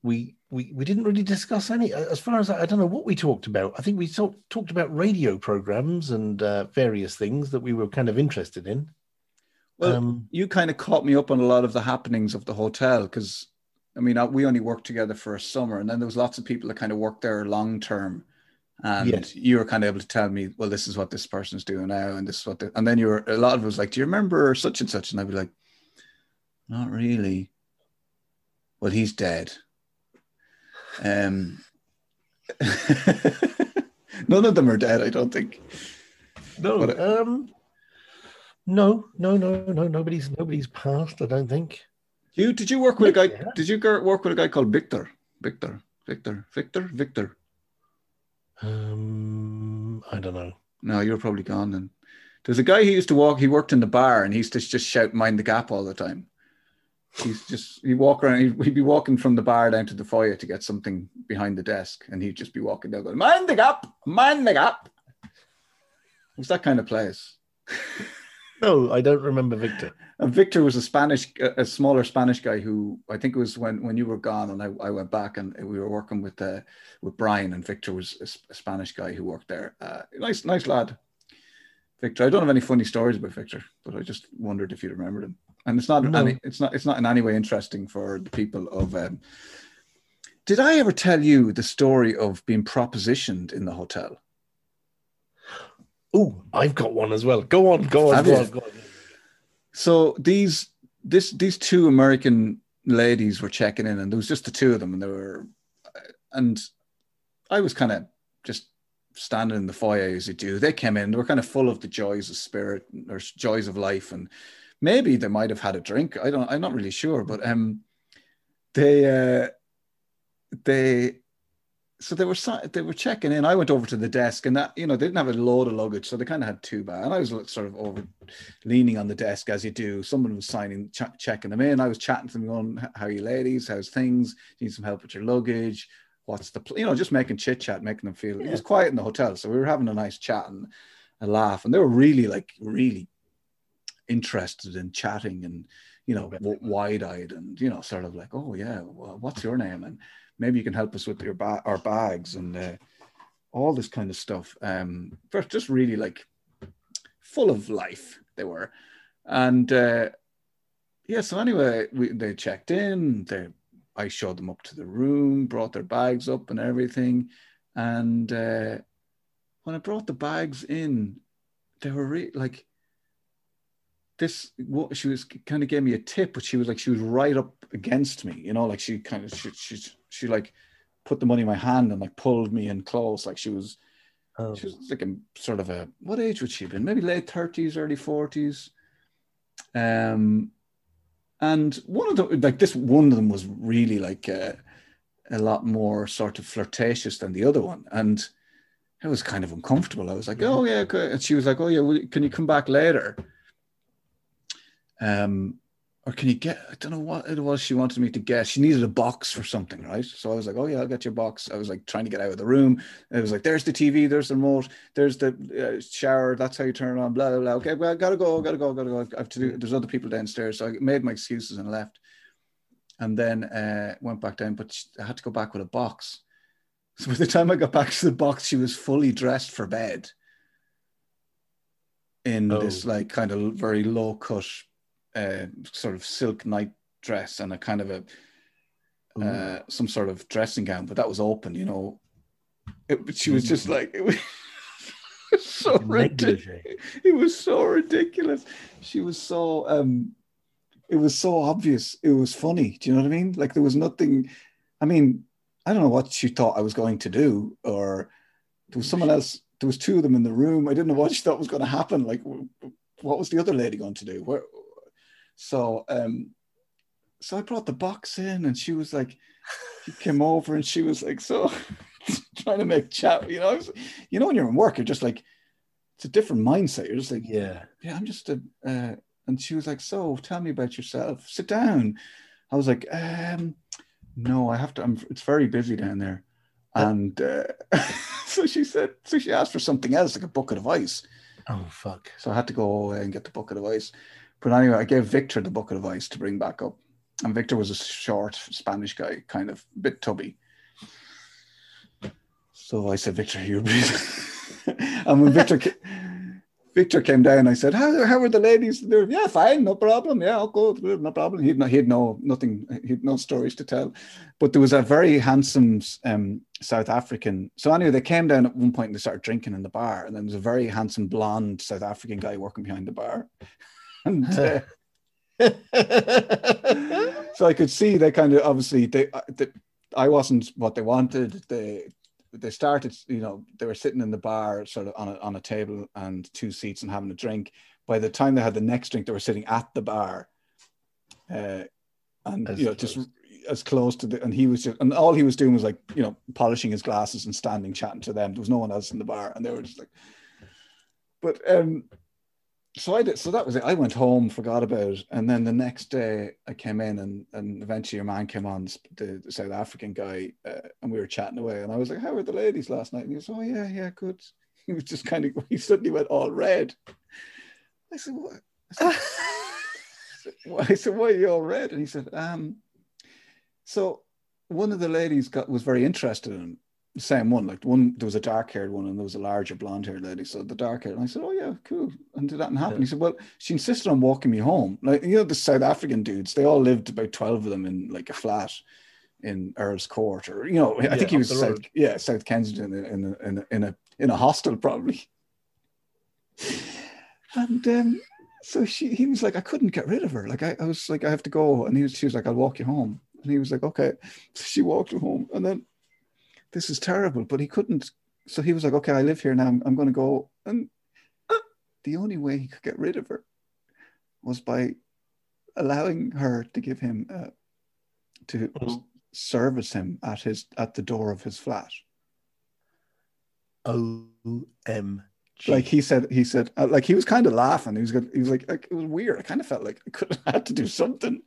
We we we didn't really discuss any as far as I, I don't know what we talked about. I think we talked talked about radio programs and uh, various things that we were kind of interested in. Well, um, you kind of caught me up on a lot of the happenings of the hotel because I mean, I- we only worked together for a summer, and then there was lots of people that kind of worked there long term. And Yes. you were kind of able to tell me, well, this is what this person's doing now, and this is what, the, and then you were a lot of it was like, do you remember such and such? And I'd be like, not really. Well, he's dead. Um, [laughs] none of them are dead, I don't think. No, But, um, no, no, no, no. Nobody's nobody's passed. I don't think. You did you work with a guy? Yeah. Did you work with a guy called Victor? Victor, Victor, Victor, Victor. Um, I don't know. No, you're probably gone then. There's a guy who used to walk. He worked in the bar, and he used to just shout "Mind the gap" all the time. He's just he'd walk around. He'd, be walking from the bar down to the foyer to get something behind the desk, and he'd just be walking down going "Mind the gap, mind the gap." It was that kind of place. [laughs] No, I don't remember Victor. And Victor was a Spanish, a smaller Spanish guy who I think it was when, when you were gone and I, I went back and we were working with uh, with Brian and Victor was a, Spanish guy who worked there. Uh, nice, nice lad, Victor. I don't have any funny stories about Victor, but I just wondered if you remembered him. And it's not No. any, it's not it's not in any way interesting for the people of. Um, did I ever tell you the story of being propositioned in the hotel? Oh, I've got one as well. Go on, go on, go on, go on. So these this these two American ladies were checking in, and there was just the two of them, and they were, and I was kind of just standing in the foyer as you do. They came in, they were kind of full of the joys of spirit or joys of life, and maybe they might have had a drink. I don't. I'm not really sure, but um, they uh, they so they were they were checking in. I went over to the desk, and that you know they didn't have a load of luggage, so they kind of had two bags. And I was sort of over leaning on the desk as you do. Someone was signing, ch- checking them in. I was chatting to them, going, "How are you, ladies? How's things? Need some help with your luggage? What's the pl-? you know just making chit chat, making them feel it was quiet in the hotel, so we were having a nice chat and a laugh, and they were really like really interested in chatting and you know oh, w- wide-eyed and you know sort of like oh yeah well, what's your name and maybe you can help us with your ba- our bags and uh, all this kind of stuff. Um but just really like full of life they were. And uh yeah so anyway we, they checked in they i showed them up to the room brought their bags up and everything. And uh when i brought the bags in they were re- like this what she was kind of gave me a tip but she was like she was right up against me you know like she kind of she she, she like put the money in my hand and like pulled me in close like she was Oh. she was like a sort of a what age would she have been maybe late 30s early 40s um and one of the like this one of them was really like uh a lot more sort of flirtatious than the other one, and it was kind of uncomfortable. I was like, "Oh yeah," okay. and she was like, "Oh yeah, well, can you come back later?" Um, or can you get? I don't know what it was she wanted me to get. She needed a box for something, right? So I was like, "Oh yeah, I'll get your box." I was like trying to get out of the room. It was like, "There's the TV, there's the remote, there's the uh, shower. That's how you turn it on." Blah blah blah. Okay, well, I gotta go, gotta go, gotta go. I have to do. There's other people downstairs, so I made my excuses and left. And then uh, went back down, but I had to go back with a box. [laughs] So by the time I got back to the box, she was fully dressed for bed in Oh. this like kind of very low cut uh, sort of silk night dress and a kind of a uh, some sort of dressing gown, but that was open, you know. It, but she was just like it was [laughs] so ridiculous. It was so ridiculous. She was so um, it was so obvious. It was funny. Do you know what I mean? Like there was nothing. I mean, I don't know what she thought I was going to do, or there was someone else. There was two of them in the room. I didn't know what she thought was going to happen. Like, what was the other lady going to do? Where? So, um, so I brought the box in, and she was like, she came over, and she was like, so [laughs] trying to make chat. You know, was, you know, when you're in work, you're just like, it's a different mindset. You're just like, Yeah. yeah, I'm just a. Uh, and she was like, so tell me about yourself. Sit down. I was like, um, no, I have to. I'm. It's very busy down there. And uh, [laughs] so she said, so she asked for something else, like a bucket of ice. Oh fuck. So I had to go away and get the bucket of ice. But anyway, I gave Victor the bucket of ice to bring back up. And Victor was a short Spanish guy, kind of a bit tubby. So I said, Victor, you're [laughs] and when Victor ca- [laughs] Victor came down, I said, How, how are the ladies? They're, yeah, fine, no problem. Yeah, I'll go, no problem. He'd no, he'd no nothing, he'd no stories to tell. But there was a very handsome um, South African. So anyway, they came down at one point and they started drinking in the bar. And then there was a very handsome blonde South African guy working behind the bar. And uh, [laughs] so I could see they kind of obviously they, uh, they I wasn't what they wanted. They they started, you know, they were sitting in the bar sort of on a on a table and two seats and having a drink. By the time they had the next drink, they were sitting at the bar. Uh, and As you know, just as close to the and he was just and all he was doing was like, you know, polishing his glasses and standing chatting to them. There was no one else in the bar, and they were just like but um so I did so that was it. I went home, forgot about it, and then the next day I came in, and and eventually your man came on, the, the South African guy, uh, and we were chatting away, and I was like, "How were the ladies last night?" And he goes, "Oh yeah, yeah, good." [laughs] He was just kind of he suddenly went all red. I said, "What?" I said, [laughs] "Why?" I said, "Why are you all red?" And he said, "Um." So one of the ladies got was very interested in him. Same one, like one, there was a dark haired one and there was a larger blonde haired lady. So the dark haired, and I said, Oh, yeah, cool. And did that happen? Yeah. He said, Well, she insisted on walking me home. Like, you know, the South African dudes, they all lived about 12 of them in like a flat in Earl's Court, or, you know, I Yeah, think he was South, yeah, South Kensington in a, in a, in a, in a, in a hostel, probably. And um, so she, he was like, I couldn't get rid of her. Like, I, I was like, I have to go. And he was, she was like, I'll walk you home. And he was like, okay. So she walked him home. And then this is terrible, but he couldn't. So he was like, okay, I live here now. I'm, I'm going to go. And the only way he could get rid of her was by allowing her to give him, uh, to Mm. service him at his, at the door of his flat. OMG. Like he said, he said, uh, like he was kind of laughing. He was, good. he was like, like, it was weird. I kind of felt like I could [laughs] have had to do something.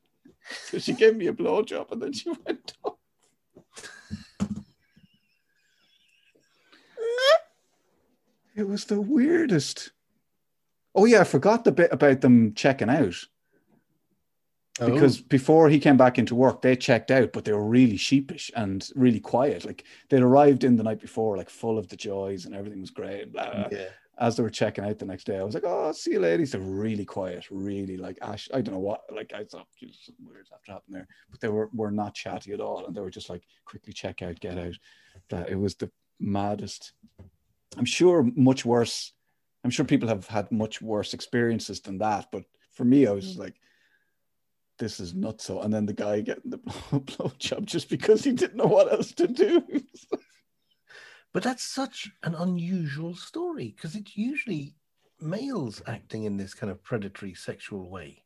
So she gave me a blowjob and then she went off. It was the weirdest. Oh yeah, I forgot the bit about them checking out Oh, because before he came back into work, they checked out, but they were really sheepish and really quiet. Like they'd arrived in the night before, like full of the joys and everything was great. Blah, blah. yeah. As they were checking out the next day, I was like, "Oh, see you, ladies." They're really quiet, really like Ash. I don't know what. Like I thought, "Geez, something weird's after happened there, but they were were not chatty at all, and they were just like, "Quickly check out, get out." That it was the maddest. I'm sure much worse. I'm sure people have had much worse experiences than that, but for me, I was just mm. like, "This is nuts." So, and then the guy getting the [laughs] blow job just because he didn't know what else to do. [laughs] But that's such an unusual story because it's usually males acting in this kind of predatory sexual way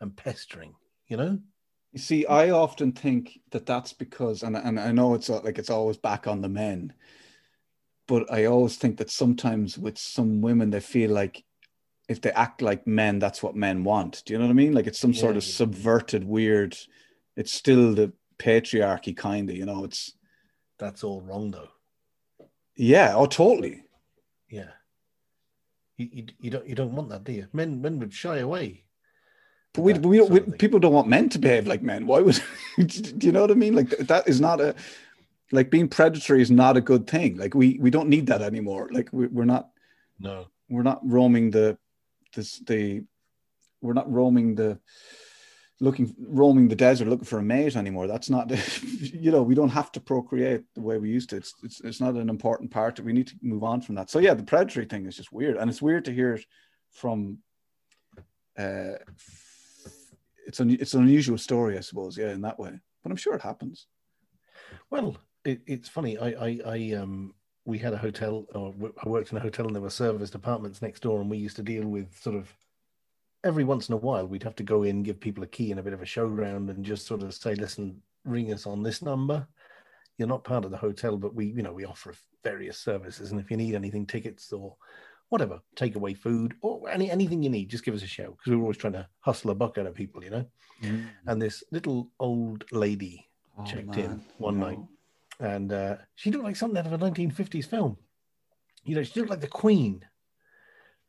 and pestering, you know? You see, I often think that that's because, and and I know it's like it's always back on the men, but I always think that sometimes with some women they feel like if they act like men, that's what men want. Do you know what I mean? Like it's some sort of subverted, weird. It's still the patriarchy kind of, you know. It's That's all wrong, though. yeah, oh, totally. Yeah. You, you, you don't you don't want that, do you? Men men would shy away. But we, we, we people don't want men to behave like men. Why would? [laughs] do you know what I mean? Like that is not a like being predatory is not a good thing. Like we we don't need that anymore. Like we, we're not No. we're not roaming the this the we're not roaming the looking roaming the desert looking for a mate anymore. That's not [laughs] you know we don't have to procreate the way we used to. It's it's it's not an important part. We need to move on from that. So yeah, the predatory thing is just weird, and it's weird to hear it from. Uh, it's an it's an unusual story, I suppose. Yeah, in that way, but I'm sure it happens. Well, it, it's funny. I, I, I, um, we had a hotel, or I worked in a hotel, and there were serviced apartments next door, and we used to deal with sort of every once in a while we'd have to go in, give people a key and a bit of a show round, and just sort of say, "Listen, ring us on this number." You're not part of the hotel, but we, you know, we offer various services, and if you need anything, tickets or whatever, takeaway food or any anything you need, just give us a shout because we were always trying to hustle a buck out of people, you know. And this little old lady Oh, checked in one No. night and uh, she looked like something out of a 1950s film. You know, she looked like the Queen,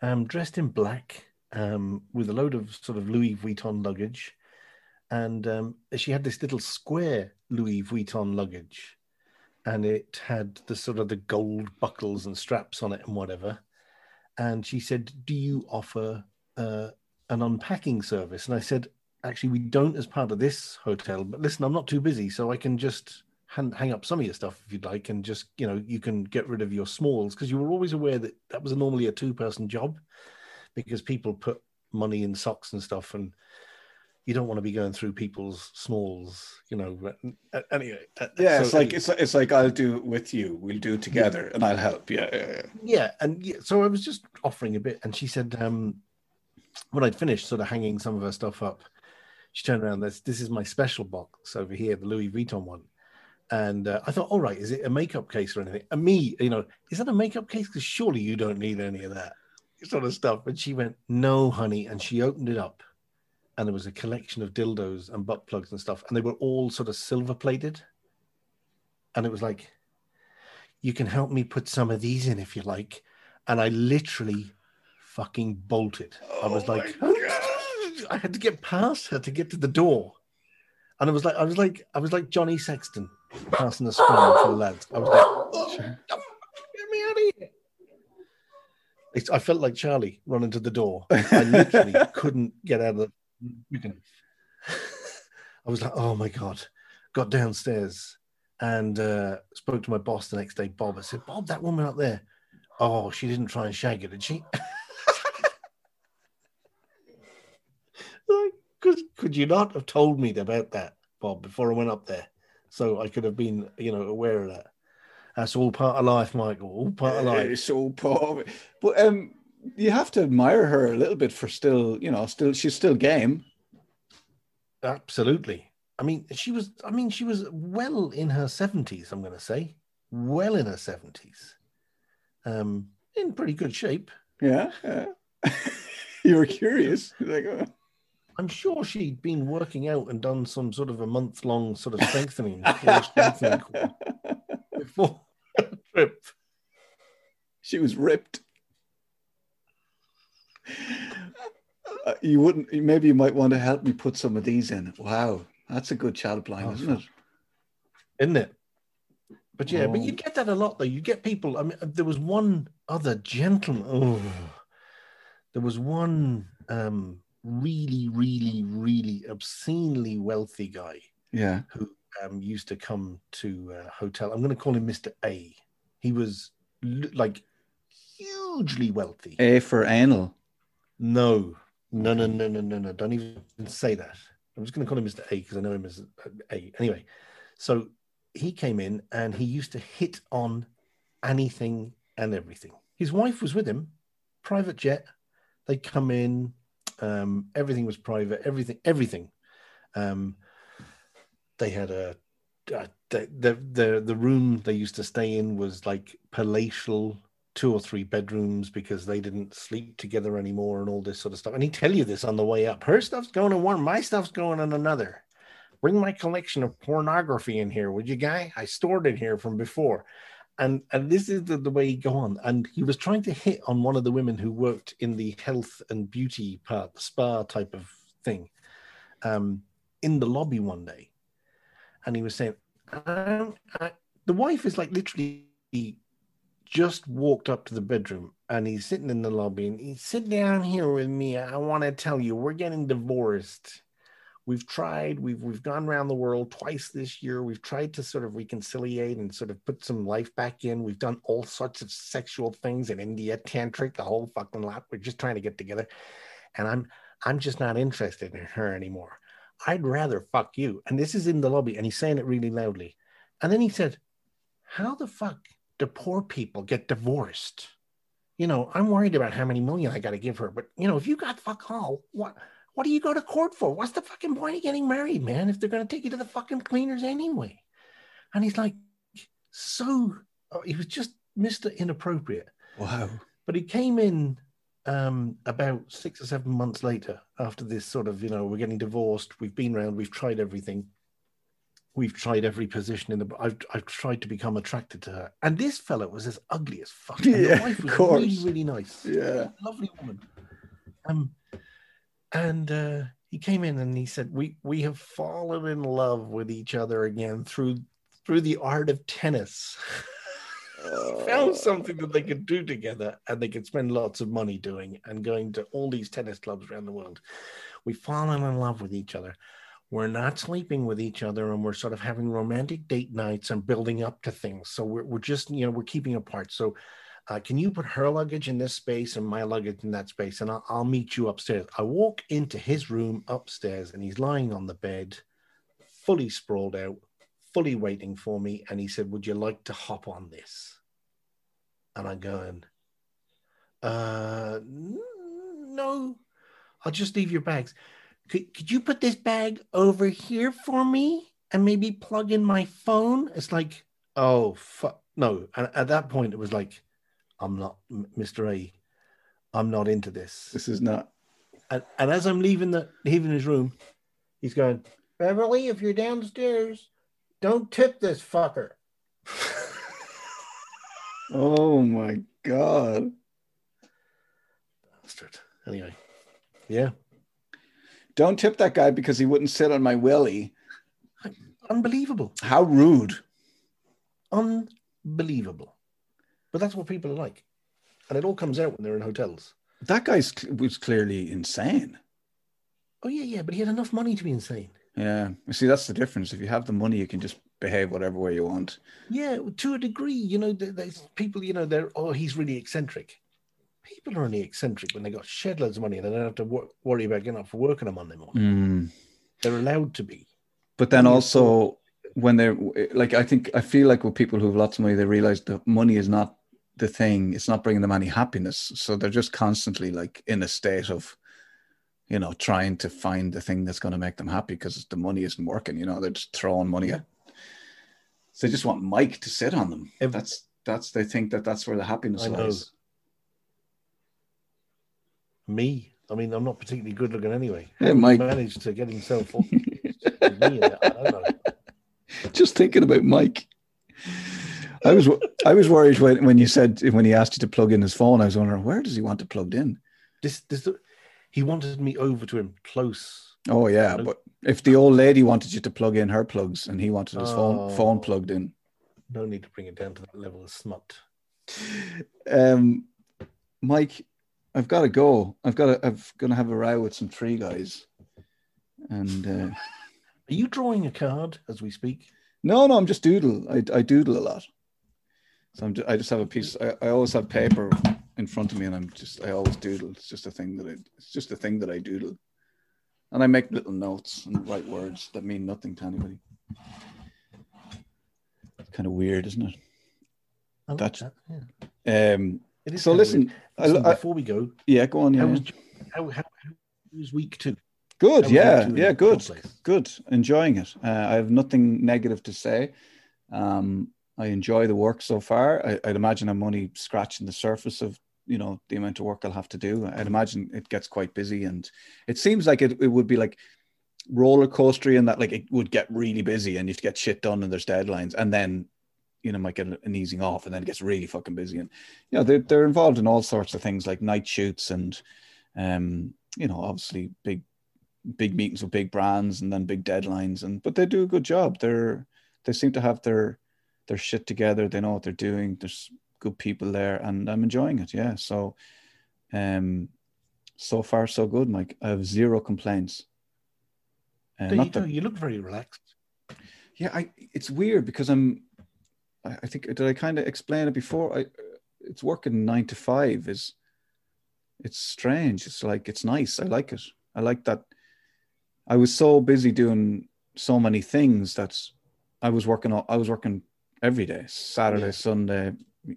um, dressed in black, um, with a load of sort of Louis Vuitton luggage, and um, she had this little square Louis Vuitton luggage, and it had the sort of the gold buckles and straps on it and whatever. And she said, "Do you offer uh, an unpacking service?" And I said, "Actually, we don't as part of this hotel. But listen, I'm not too busy, so I can just." Hang, hang up some of your stuff if you'd like and just you know you can get rid of your smalls because you were always aware that that was normally a two person job because people put money in socks and stuff and you don't want to be going through people's smalls you know but, anyway Yeah, so it's like it's it's like I'll do it with you. We'll do it together, and I'll help. Yeah, yeah, yeah. yeah and yeah, so i was just offering a bit and she said um when i'd finished sort of hanging some of her stuff up she turned around this this is my special box over here the louis vuitton one and uh, i thought all right is it a makeup case or anything? And me you know is that a makeup case? Because surely you don't need any of that [laughs] sort of stuff. And she went no honey and she opened it up and there was a collection of dildos and butt plugs and stuff and they were all sort of silver plated. And it was like you can help me put some of these in if you like. And i literally fucking bolted. I was Oh like i had to get past her to get to the door. And i was like i was like i was like johnny sexton passing the spoon for the lads i was like oh, get me out of here It's- i felt like charlie running to the door i literally [laughs] couldn't get out of the i was like oh my god got downstairs and uh, spoke to my boss the next day, Bob. I said, Bob, that woman up there, oh, she didn't try and shag it, did she? [laughs] like, could, could you not have told me about that, Bob, before I went up there? So I could have been, you know, aware of that. That's all part of life, Michael. All part of life. It's all part of it. But um, you have to admire her a little bit for still, you know, still she's still game. Absolutely. I mean, she was. I mean, she was well in her seventies. I'm going to say, well in her seventies, um, in pretty good shape. Yeah, yeah. [laughs] you were curious. Like, oh. I'm sure she'd been working out and done some sort of a month long sort of strengthening, [laughs] strengthening before trip. she was ripped. Uh, you wouldn't. Maybe you might want to help me put some of these in. Wow, that's a good child Oh, isn't it? isn't it? But yeah, but Oh. you get that a lot though. You get people. I mean, there was one other gentleman. Oh, there was one um, really, really, really obscenely wealthy guy Yeah. who um, used to come to a hotel. I'm going to call him Mister A. He was like hugely wealthy. A for anal. No, no, no, no, no, no, no. Don't even say that. I'm just going to call him Mr. A because I know him as A. Anyway, so he came in and he used to hit on anything and everything. His wife was with him, private jet. They'd come in, um, everything was private, everything, everything. Um, they had a, a the, the the the room they used to stay in was like palatial two or three bedrooms because they didn't sleep together anymore and all this sort of stuff. And he tell you this on the way up. Her stuff's going in one, my stuff's going in another. Bring my collection of pornography in here, would you, guy? I stored it here from before. And and this is the, the way he go on. And he was trying to hit on one of the women who worked in the health and beauty part, spa type of thing, um, in the lobby one day. And he was saying, um, I, the wife is like literally just walked up to the bedroom and he's sitting in the lobby and he sit down here with me. I want to tell you, we're getting divorced. We've tried, we've we've gone around the world twice this year. We've tried to sort of reconciliate and sort of put some life back in. We've done all sorts of sexual things in India, tantric, the whole fucking lot. We're just trying to get together. And I'm I'm just not interested in her anymore. I'd rather fuck you. And this is in the lobby, and he's saying it really loudly. And then he said, How the fuck do poor people get divorced. You know, I'm worried about how many million I got to give her, but you know, if you got fuck all, what what do you go to court for? What's the fucking point of getting married, man? If they're gonna take you to the fucking cleaners anyway. And he's like, so oh, he was just Mr. Inappropriate. Wow. But he came in um, about six or seven months later after this sort of, you know, we're getting divorced, we've been around, we've tried everything we've tried every position in the. I've I've tried to become attracted to her, and this fella was as ugly as fuck. And Yeah, the wife of was course. really really nice, Yeah. lovely woman. Um, and uh, he came in and he said, "We we have fallen in love with each other again through through the art of tennis." [laughs] Found something that they could do together and they could spend lots of money doing and going to all these tennis clubs around the world. We've fallen in love with each other we're not sleeping with each other and we're sort of having romantic date nights and building up to things so we're, we're just you know we're keeping apart so uh, can you put her luggage in this space and my luggage in that space and I'll, I'll meet you upstairs i walk into his room upstairs and he's lying on the bed fully sprawled out fully waiting for me and he said would you like to hop on this and i'm going uh no i'll just leave your bags could, could you put this bag over here for me and maybe plug in my phone? It's like, oh, fuck. No. And at that point, it was like, I'm not, Mr. A, I'm not into this. This is not. And, and as I'm leaving the leaving his room, he's going, Beverly, if you're downstairs, don't tip this fucker. [laughs] Oh my god. Bastard. Anyway, yeah, Don't tip that guy because he wouldn't sit on my willy. unbelievable. How rude. Unbelievable. But that's what people are like. And it all comes out when they're in hotels. That guy was clearly insane. Oh, yeah, yeah, but he had enough money to be insane. Yeah. You see, that's the difference. If you have the money, you can just behave whatever way you want. Yeah, to a degree, you know, there- there's people, you know, they're, oh, he's really eccentric. People are only eccentric when they got shed loads of money and they don't have to wor- worry about getting up for work on a Monday morning. Mm. They're allowed to be. But then also, when they're like, I think, I feel like with people who have lots of money, they realize that money is not the thing. It's not bringing them any happiness. So they're just constantly like in a state of, you know, trying to find the thing that's going to make them happy because the money isn't working. You know, they're just throwing money at. So they just want Mike to sit on them. if, that's that's they think that that's where the happiness I know. lies. Me, I mean, I'm not particularly good looking anyway. Yeah, he Mike. managed to get himself up. me I don't know. [laughs] just thinking about Mike. I was I was worried when, when you said when he asked you to plug in his phone. I was wondering where does he want it plugged in? This, this, he wanted me over to him close. Oh yeah, Nope. but if the old lady wanted you to plug in her plugs and he wanted his Oh. phone phone plugged in, No need to bring it down to that level of smut. um, Mike, I've got to go. I've got to. I'm gonna have a row with some tree guys, and uh, Are you drawing a card as we speak? no, no, I'm just doodle. I, I doodle a lot, so I'm ju- I just have a piece. I, I always have paper in front of me, and I'm just I always doodle. It's just a thing that I. It's just a thing that I doodle, and I make little notes and write words that mean nothing to anybody. It's kind of weird, isn't it? I like That's- that, yeah. Um, It is so listen. Listen, I, before we go, yeah, go on. Yeah, how was how, how, how was week two? Good, How yeah, yeah, good, good. Enjoying it. Uh, I have nothing negative to say. Um, I enjoy the work so far. I, I'd imagine I'm only scratching the surface of you know the amount of work I'll have to do. I'd imagine it gets quite busy, and it seems like it, it would be like roller coastery in that like it would get really busy and you have to get shit done and there's deadlines, and then you know might get an easing off, and then it gets really fucking busy, and you know they're they're involved in all sorts of things like night shoots and um you know obviously big big meetings with big brands and then big deadlines and but they do a good job they're they seem to have their their shit together they know what they're doing there's good people there and i'm enjoying it yeah so um so far so good mike. I have zero complaints. Uh, you that- You look very relaxed. yeah i it's weird because i'm i, I think did i kind of explain it before? I it's working nine to five is it's strange. It's like it's nice. I like it. I like that. I was so busy doing so many things that i was working i was working every day saturday Yeah. sunday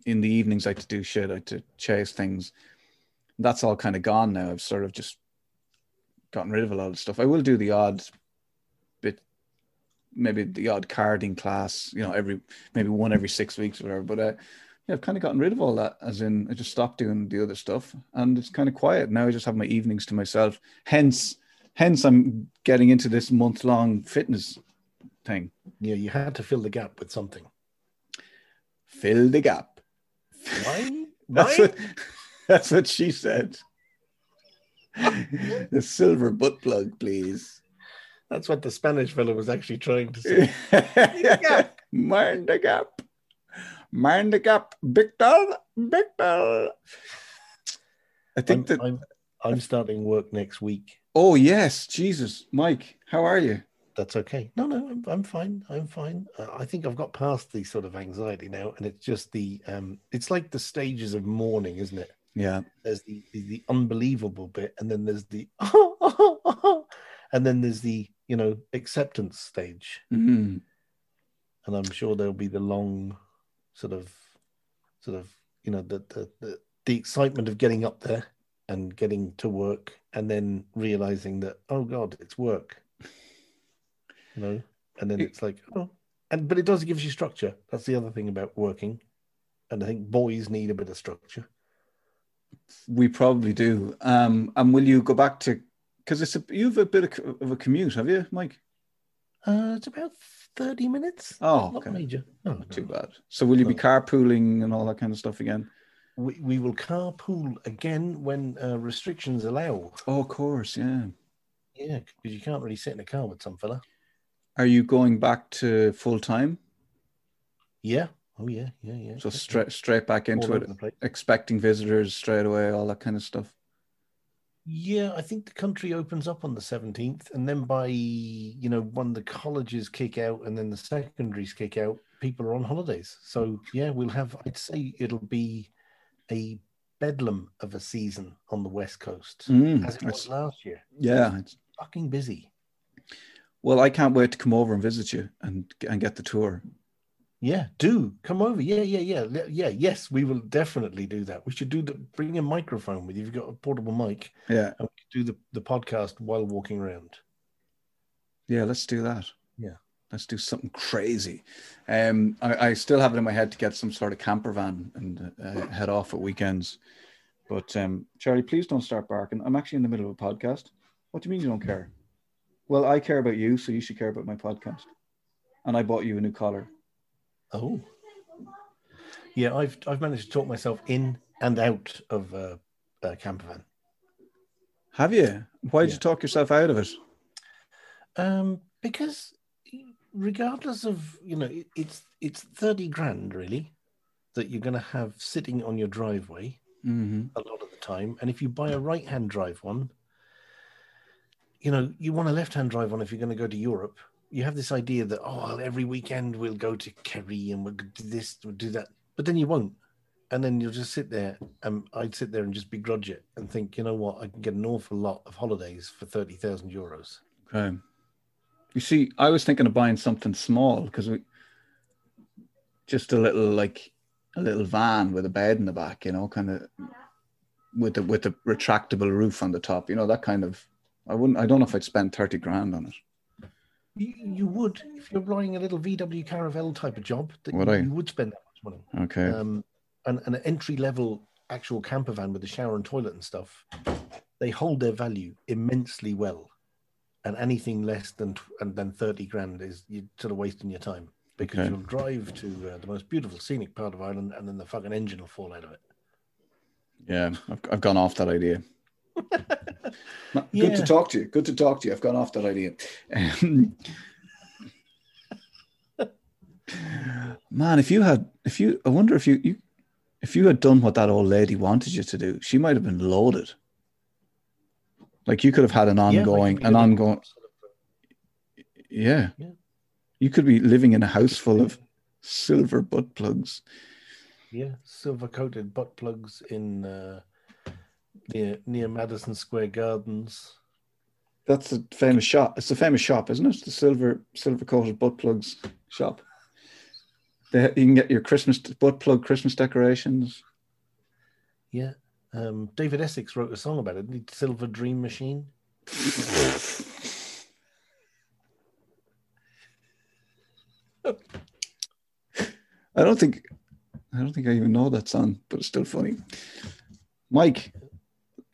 in the evenings i had to do shit i had to chase things that's all kind of gone now i've sort of just gotten rid of a lot of stuff i will do the odd bit maybe the odd carding class you know every maybe one every six weeks or whatever but uh, yeah, I've kind of gotten rid of all that, as in I just stopped doing the other stuff, and it's kind of quiet now. I just have my evenings to myself. Hence, hence I'm getting into this month long fitness thing. Yeah, you had to fill the gap with something. Fill the gap. Why? [laughs] That's what, that's what she said. [laughs] the silver butt plug, please. That's what the Spanish fellow was actually trying to say. [laughs] Mind the gap. Mind the gap. Victor. Victor. I think I'm, that. I'm, I'm starting work next week. Oh yes, Jesus, Mike, how are you? That's okay. No, no, I'm, I'm fine. I'm fine. Uh, I think I've got past the sort of anxiety now, and it's just the um, it's like the stages of mourning, isn't it? Yeah, There's the the, the unbelievable bit, and then there's the [laughs] and then there's the you know acceptance stage, Mhm. and I'm sure there'll be the long sort of sort of you know the the the, the excitement of getting up there and getting to work, and then realizing that oh god, it's work, you know, and then it's like oh, and but it does give you structure. That's the other thing about working, and I think boys need a bit of structure. we probably do. Um, and will you go back to? Because it's a you've a bit of, of a commute, have you, Mike? Uh, it's about thirty minutes. Oh, not okay. major. No, Not too bad. So will you be carpooling and all that kind of stuff again? We, we will carpool again when uh, restrictions allow. Oh, of course, yeah. Yeah, because you can't really sit in a car with some fella. Are you going back to full time? Yeah. Oh yeah. Yeah. Yeah. So straight straight back into it, over the place. expecting visitors straight away, all that kind of stuff. Yeah, I think the country opens up on the seventeenth, and then by you know when the colleges kick out and then the secondaries kick out, people are on holidays. So yeah, we'll have. I'd say it'll be a bedlam of a season on the west coast, Mm, as it was last year. yeah. It's, Fucking busy. Well, I can't wait to come over and visit you and and get the tour. Yeah, do come over. Yeah, yeah, yeah, yeah. Yes, we will definitely do that. We should do the bring a microphone with you. If you've got a portable mic, Yeah, and we could do the, the podcast while walking around. yeah. Let's do that. Yeah. Let's do something crazy. Um, I, I still have it in my head to get some sort of camper van and uh, head off at weekends. But um, Charlie, please don't start barking. I'm actually in the middle of a podcast. What do you mean you don't care? Well, I care about you, so you should care about my podcast. And I bought you a new collar. Oh, yeah. I've I've managed to talk myself in and out of uh, a camper van. Have you? Why did Yeah. you talk yourself out of it? Um, because regardless of you know, it, it's it's thirty grand really that you're going to have sitting on your driveway Mm-hmm. a lot of the time, and if you buy a right-hand drive one, you know you want a left-hand drive one if you're going to go to Europe. You have this idea that oh, well, every weekend we'll go to Kerry and we'll do this, we'll do that, but then you won't, and then you'll just sit there. And I'd sit there and just begrudge it and think, you know what, I can get an awful lot of holidays for thirty thousand euros. Okay. You see, I was thinking of buying something small because we just a little like a little van with a bed in the back, you know, kind of with the with a retractable roof on the top, you know, that kind of I wouldn't. I don't know if I'd spend thirty grand on it. You, you would if you're buying a little VW Caravelle type of job. That Would you, I? you would spend that much money. Okay. Um, and, and an entry level actual camper van with a shower and toilet and stuff, they hold their value immensely well. And anything less than and than thirty grand is you're sort of wasting your time because Okay. you'll drive to uh, the most beautiful scenic part of Ireland and then the fucking engine will fall out of it. yeah, I've, I've gone off that idea. Good Yeah. to talk to you. Good to talk to you. I've gone off that idea. Um, Man, if you had, if you, I wonder if you, you, if you had done what that old lady wanted you to do, she might have been loaded. Like you could have had an Yeah, like ongoing, you'd an ongoing, yeah. Yeah. You could be living in a house full of silver butt plugs. Yeah, silver coated butt plugs in uh, near near Madison Square Gardens. That's a famous shop. It's a famous shop, isn't it? The silver silver coated butt plugs shop. They, you can get your Christmas butt plug Christmas decorations. Yeah. Um, David Essex wrote a song about it. The Silver Dream Machine. I don't think I don't think I even know that song, but it's still funny. Mike,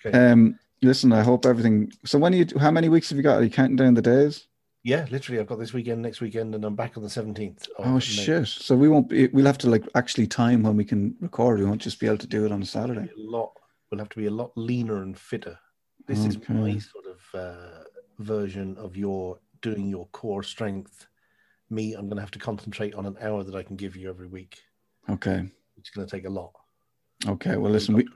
Okay. um, listen, I hope everything. So when are you? How many weeks have you got? Are you counting down the days? yeah, literally, I've got this weekend, next weekend, and I'm back on the 17th. Oh May. shit! So we won't. Be, we'll have to like actually time when we can record. We won't just be able to do it on a Saturday. A lot. We'll have to be a lot leaner and fitter. This is my sort of uh, version of your doing your core strength. Me, I'm going to have to concentrate on an hour that I can give you every week, Okay. It's going to take a lot. Okay. Well, listen. We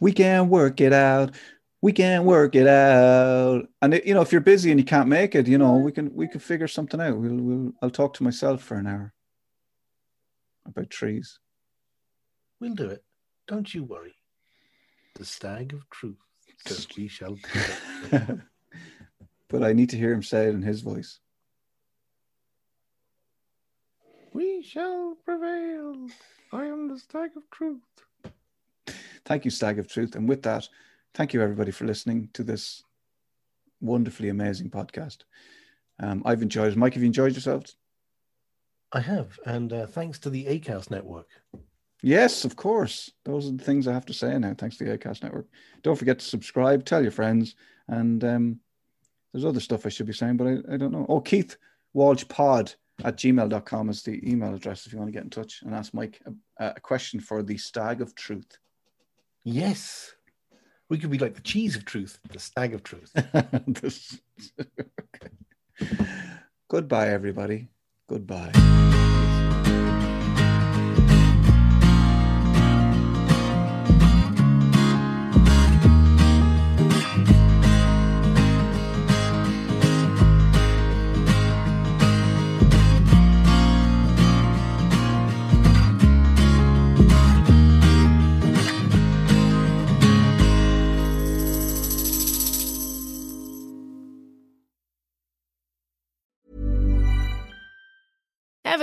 we can work it out. We can work it out. And it, you know, if you're busy and you can't make it, you know, we can we can figure something out. We'll we'll. I'll talk to myself for an hour about trees. We'll do it. Don't you worry. The stag of truth says we shall. [laughs] but I need to hear him say it in his voice. we shall prevail. I am the stag of truth. Thank you, Stag of Truth. And with that, thank you everybody for listening to this wonderfully amazing podcast. Um, I've enjoyed it. Mike, have you enjoyed yourselves? I have, and uh, thanks to the Acast network. Yes, of course. Those are the things I have to say now. Thanks to the Acast Network. Don't forget to subscribe, tell your friends, and um, there's other stuff I should be saying, but I, I don't know. Oh, Keith Walsh Pod at gmail.com is the email address if you want to get in touch and ask Mike a, a question for the Stag of Truth. Yes, we could be like the cheese of truth, the stag of truth. [laughs] [laughs] Goodbye, everybody. Goodbye.